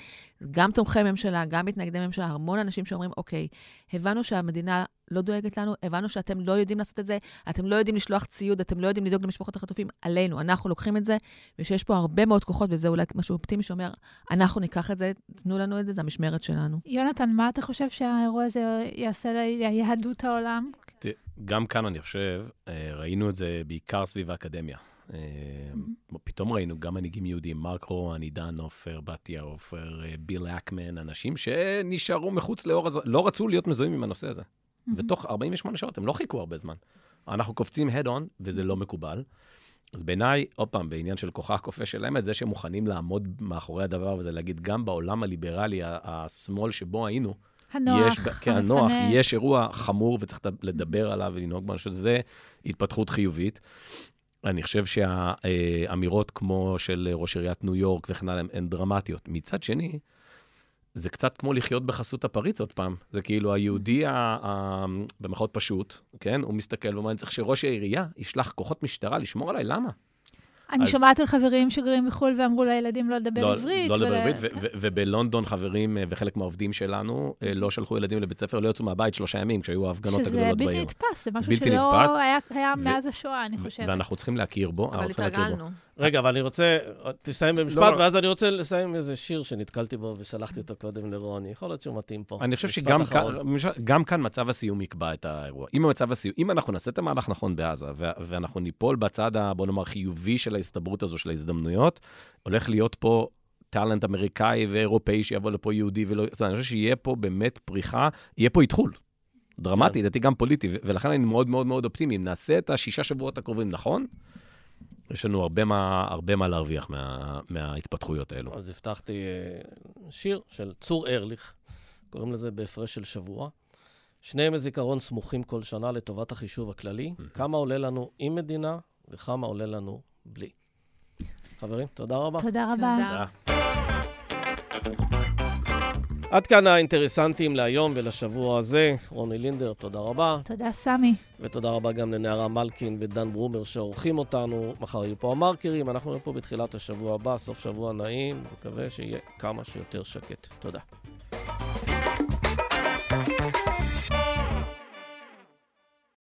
גם תומכי ממשלה, גם מתנגדי ממשלה, המון אנשים שאומרים, אוקיי, הבנו שהמדינה לא דואגת לנו, הבנו שאתם לא יודעים לעשות את זה, אתם לא יודעים לשלוח ציוד, אתם לא יודעים לדאוג למשפחות החטופים, עלינו, אנחנו לוקחים את זה, ושיש פה הרבה מאוד כוחות, וזה אולי משהו אופטימי שאומר, אנחנו ניקח את זה, תנו לנו את זה, זה המשמרת שלנו. יונתן, מה אתה חושב שהאירוע הזה יעשה ליהדות העולם? גם כאן אני חושב, אה, ראינו את זה בעיקר סביב האקדמיה. אה, פתאום ראינו גם מנהיגים יהודים, מרק רואן, עידן עופר, בתיה עופר, אה, ביל אקמן, אנשים שנשארו מחוץ לאור הזה, לא רצו להיות מזוהים עם הנושא הזה. ותוך 48 שעות, הם לא חיכו הרבה זמן. אנחנו קופצים on, וזה לא מקובל. אז בעיניי, עוד פעם, בעניין של כוחה הכופה של האמת, זה שהם מוכנים לעמוד מאחורי הדבר הזה, להגיד, גם בעולם הליברלי, השמאל שבו היינו, הנוח, יש, כן, הנוח. יש אירוע חמור וצריך לדבר עליו ולנהוג בו, אני חושב שזה התפתחות חיובית. אני חושב שהאמירות כמו של ראש עיריית ניו יורק וכן הלאה הן דרמטיות. מצד שני, זה קצת כמו לחיות בחסות הפריץ עוד פעם. זה כאילו היהודי, ה- ה- במחאות פשוט, כן? הוא מסתכל ואומר, אני צריך שראש העירייה ישלח כוחות משטרה לשמור עליי, למה? אני אז- שומעת על חברים שגרים בחו"ל ואמרו לילדים לא לדבר עברית. לא לדבר ול- עברית, ו- כן. ו- ובלונדון חברים אה, וחלק מהעובדים שלנו אה, לא שלחו ילדים לבית ספר, לא יצאו מהבית שלושה ימים כשהיו ההפגנות שזה הגדולות בלתי בעיר. נתפס, זה משהו בלתי שלא נתפס. היה קיים ו- מאז השואה, אני ו- חושבת. ואנחנו צריכים להכיר בו, אבל. התרגלנו. רגע, אבל אני רוצה, תסיים במשפט, לא. ואז אני רוצה לסיים איזה שיר שנתקלתי בו ושלחתי אותו קודם לרוני. יכול להיות שהוא מתאים פה. אני חושב שגם. כאן, מצב הסיום יקבע את האירוע. אם המצב הסיום, אם אנחנו נעשה את המהלך נכון בעזה, ואנחנו ניפול בצד, בוא נאמר, חיובי של ההסתברות הזו, של ההזדמנויות, הולך להיות פה טאלנט אמריקאי ואירופאי שיבוא לפה יהודי ולא... זאת אומרת, אני חושב שיהיה פה באמת פריחה, יהיה פה איתחול. דרמטי, לדעתי גם פוליטי, ולכן אני מאוד מאוד מאוד אופטימי. אם נעשה את השישה שבועות הקרובים נכון, יש לנו הרבה מה, הרבה מה להרוויח מה, מההתפתחויות האלו. אז הבטחתי אה, שיר של צור ארליך, קוראים לזה בהפרש של שבוע. שניהם זיכרון סמוכים כל שנה לטובת החישוב הכללי. כמה עולה לנו עם מדינה וכמה עולה לנו בלי. חברים, תודה רבה. תודה רבה. תודה. עד כאן האינטרסנטים להיום ולשבוע הזה. רוני לינדר, תודה רבה. תודה, סמי. ותודה רבה גם לנערה מלקין ודן ברומר שעורכים אותנו. מחר יהיו פה המרקרים, אנחנו נהיה פה בתחילת השבוע הבא, סוף שבוע נעים, מקווה שיהיה כמה שיותר שקט. תודה. thank you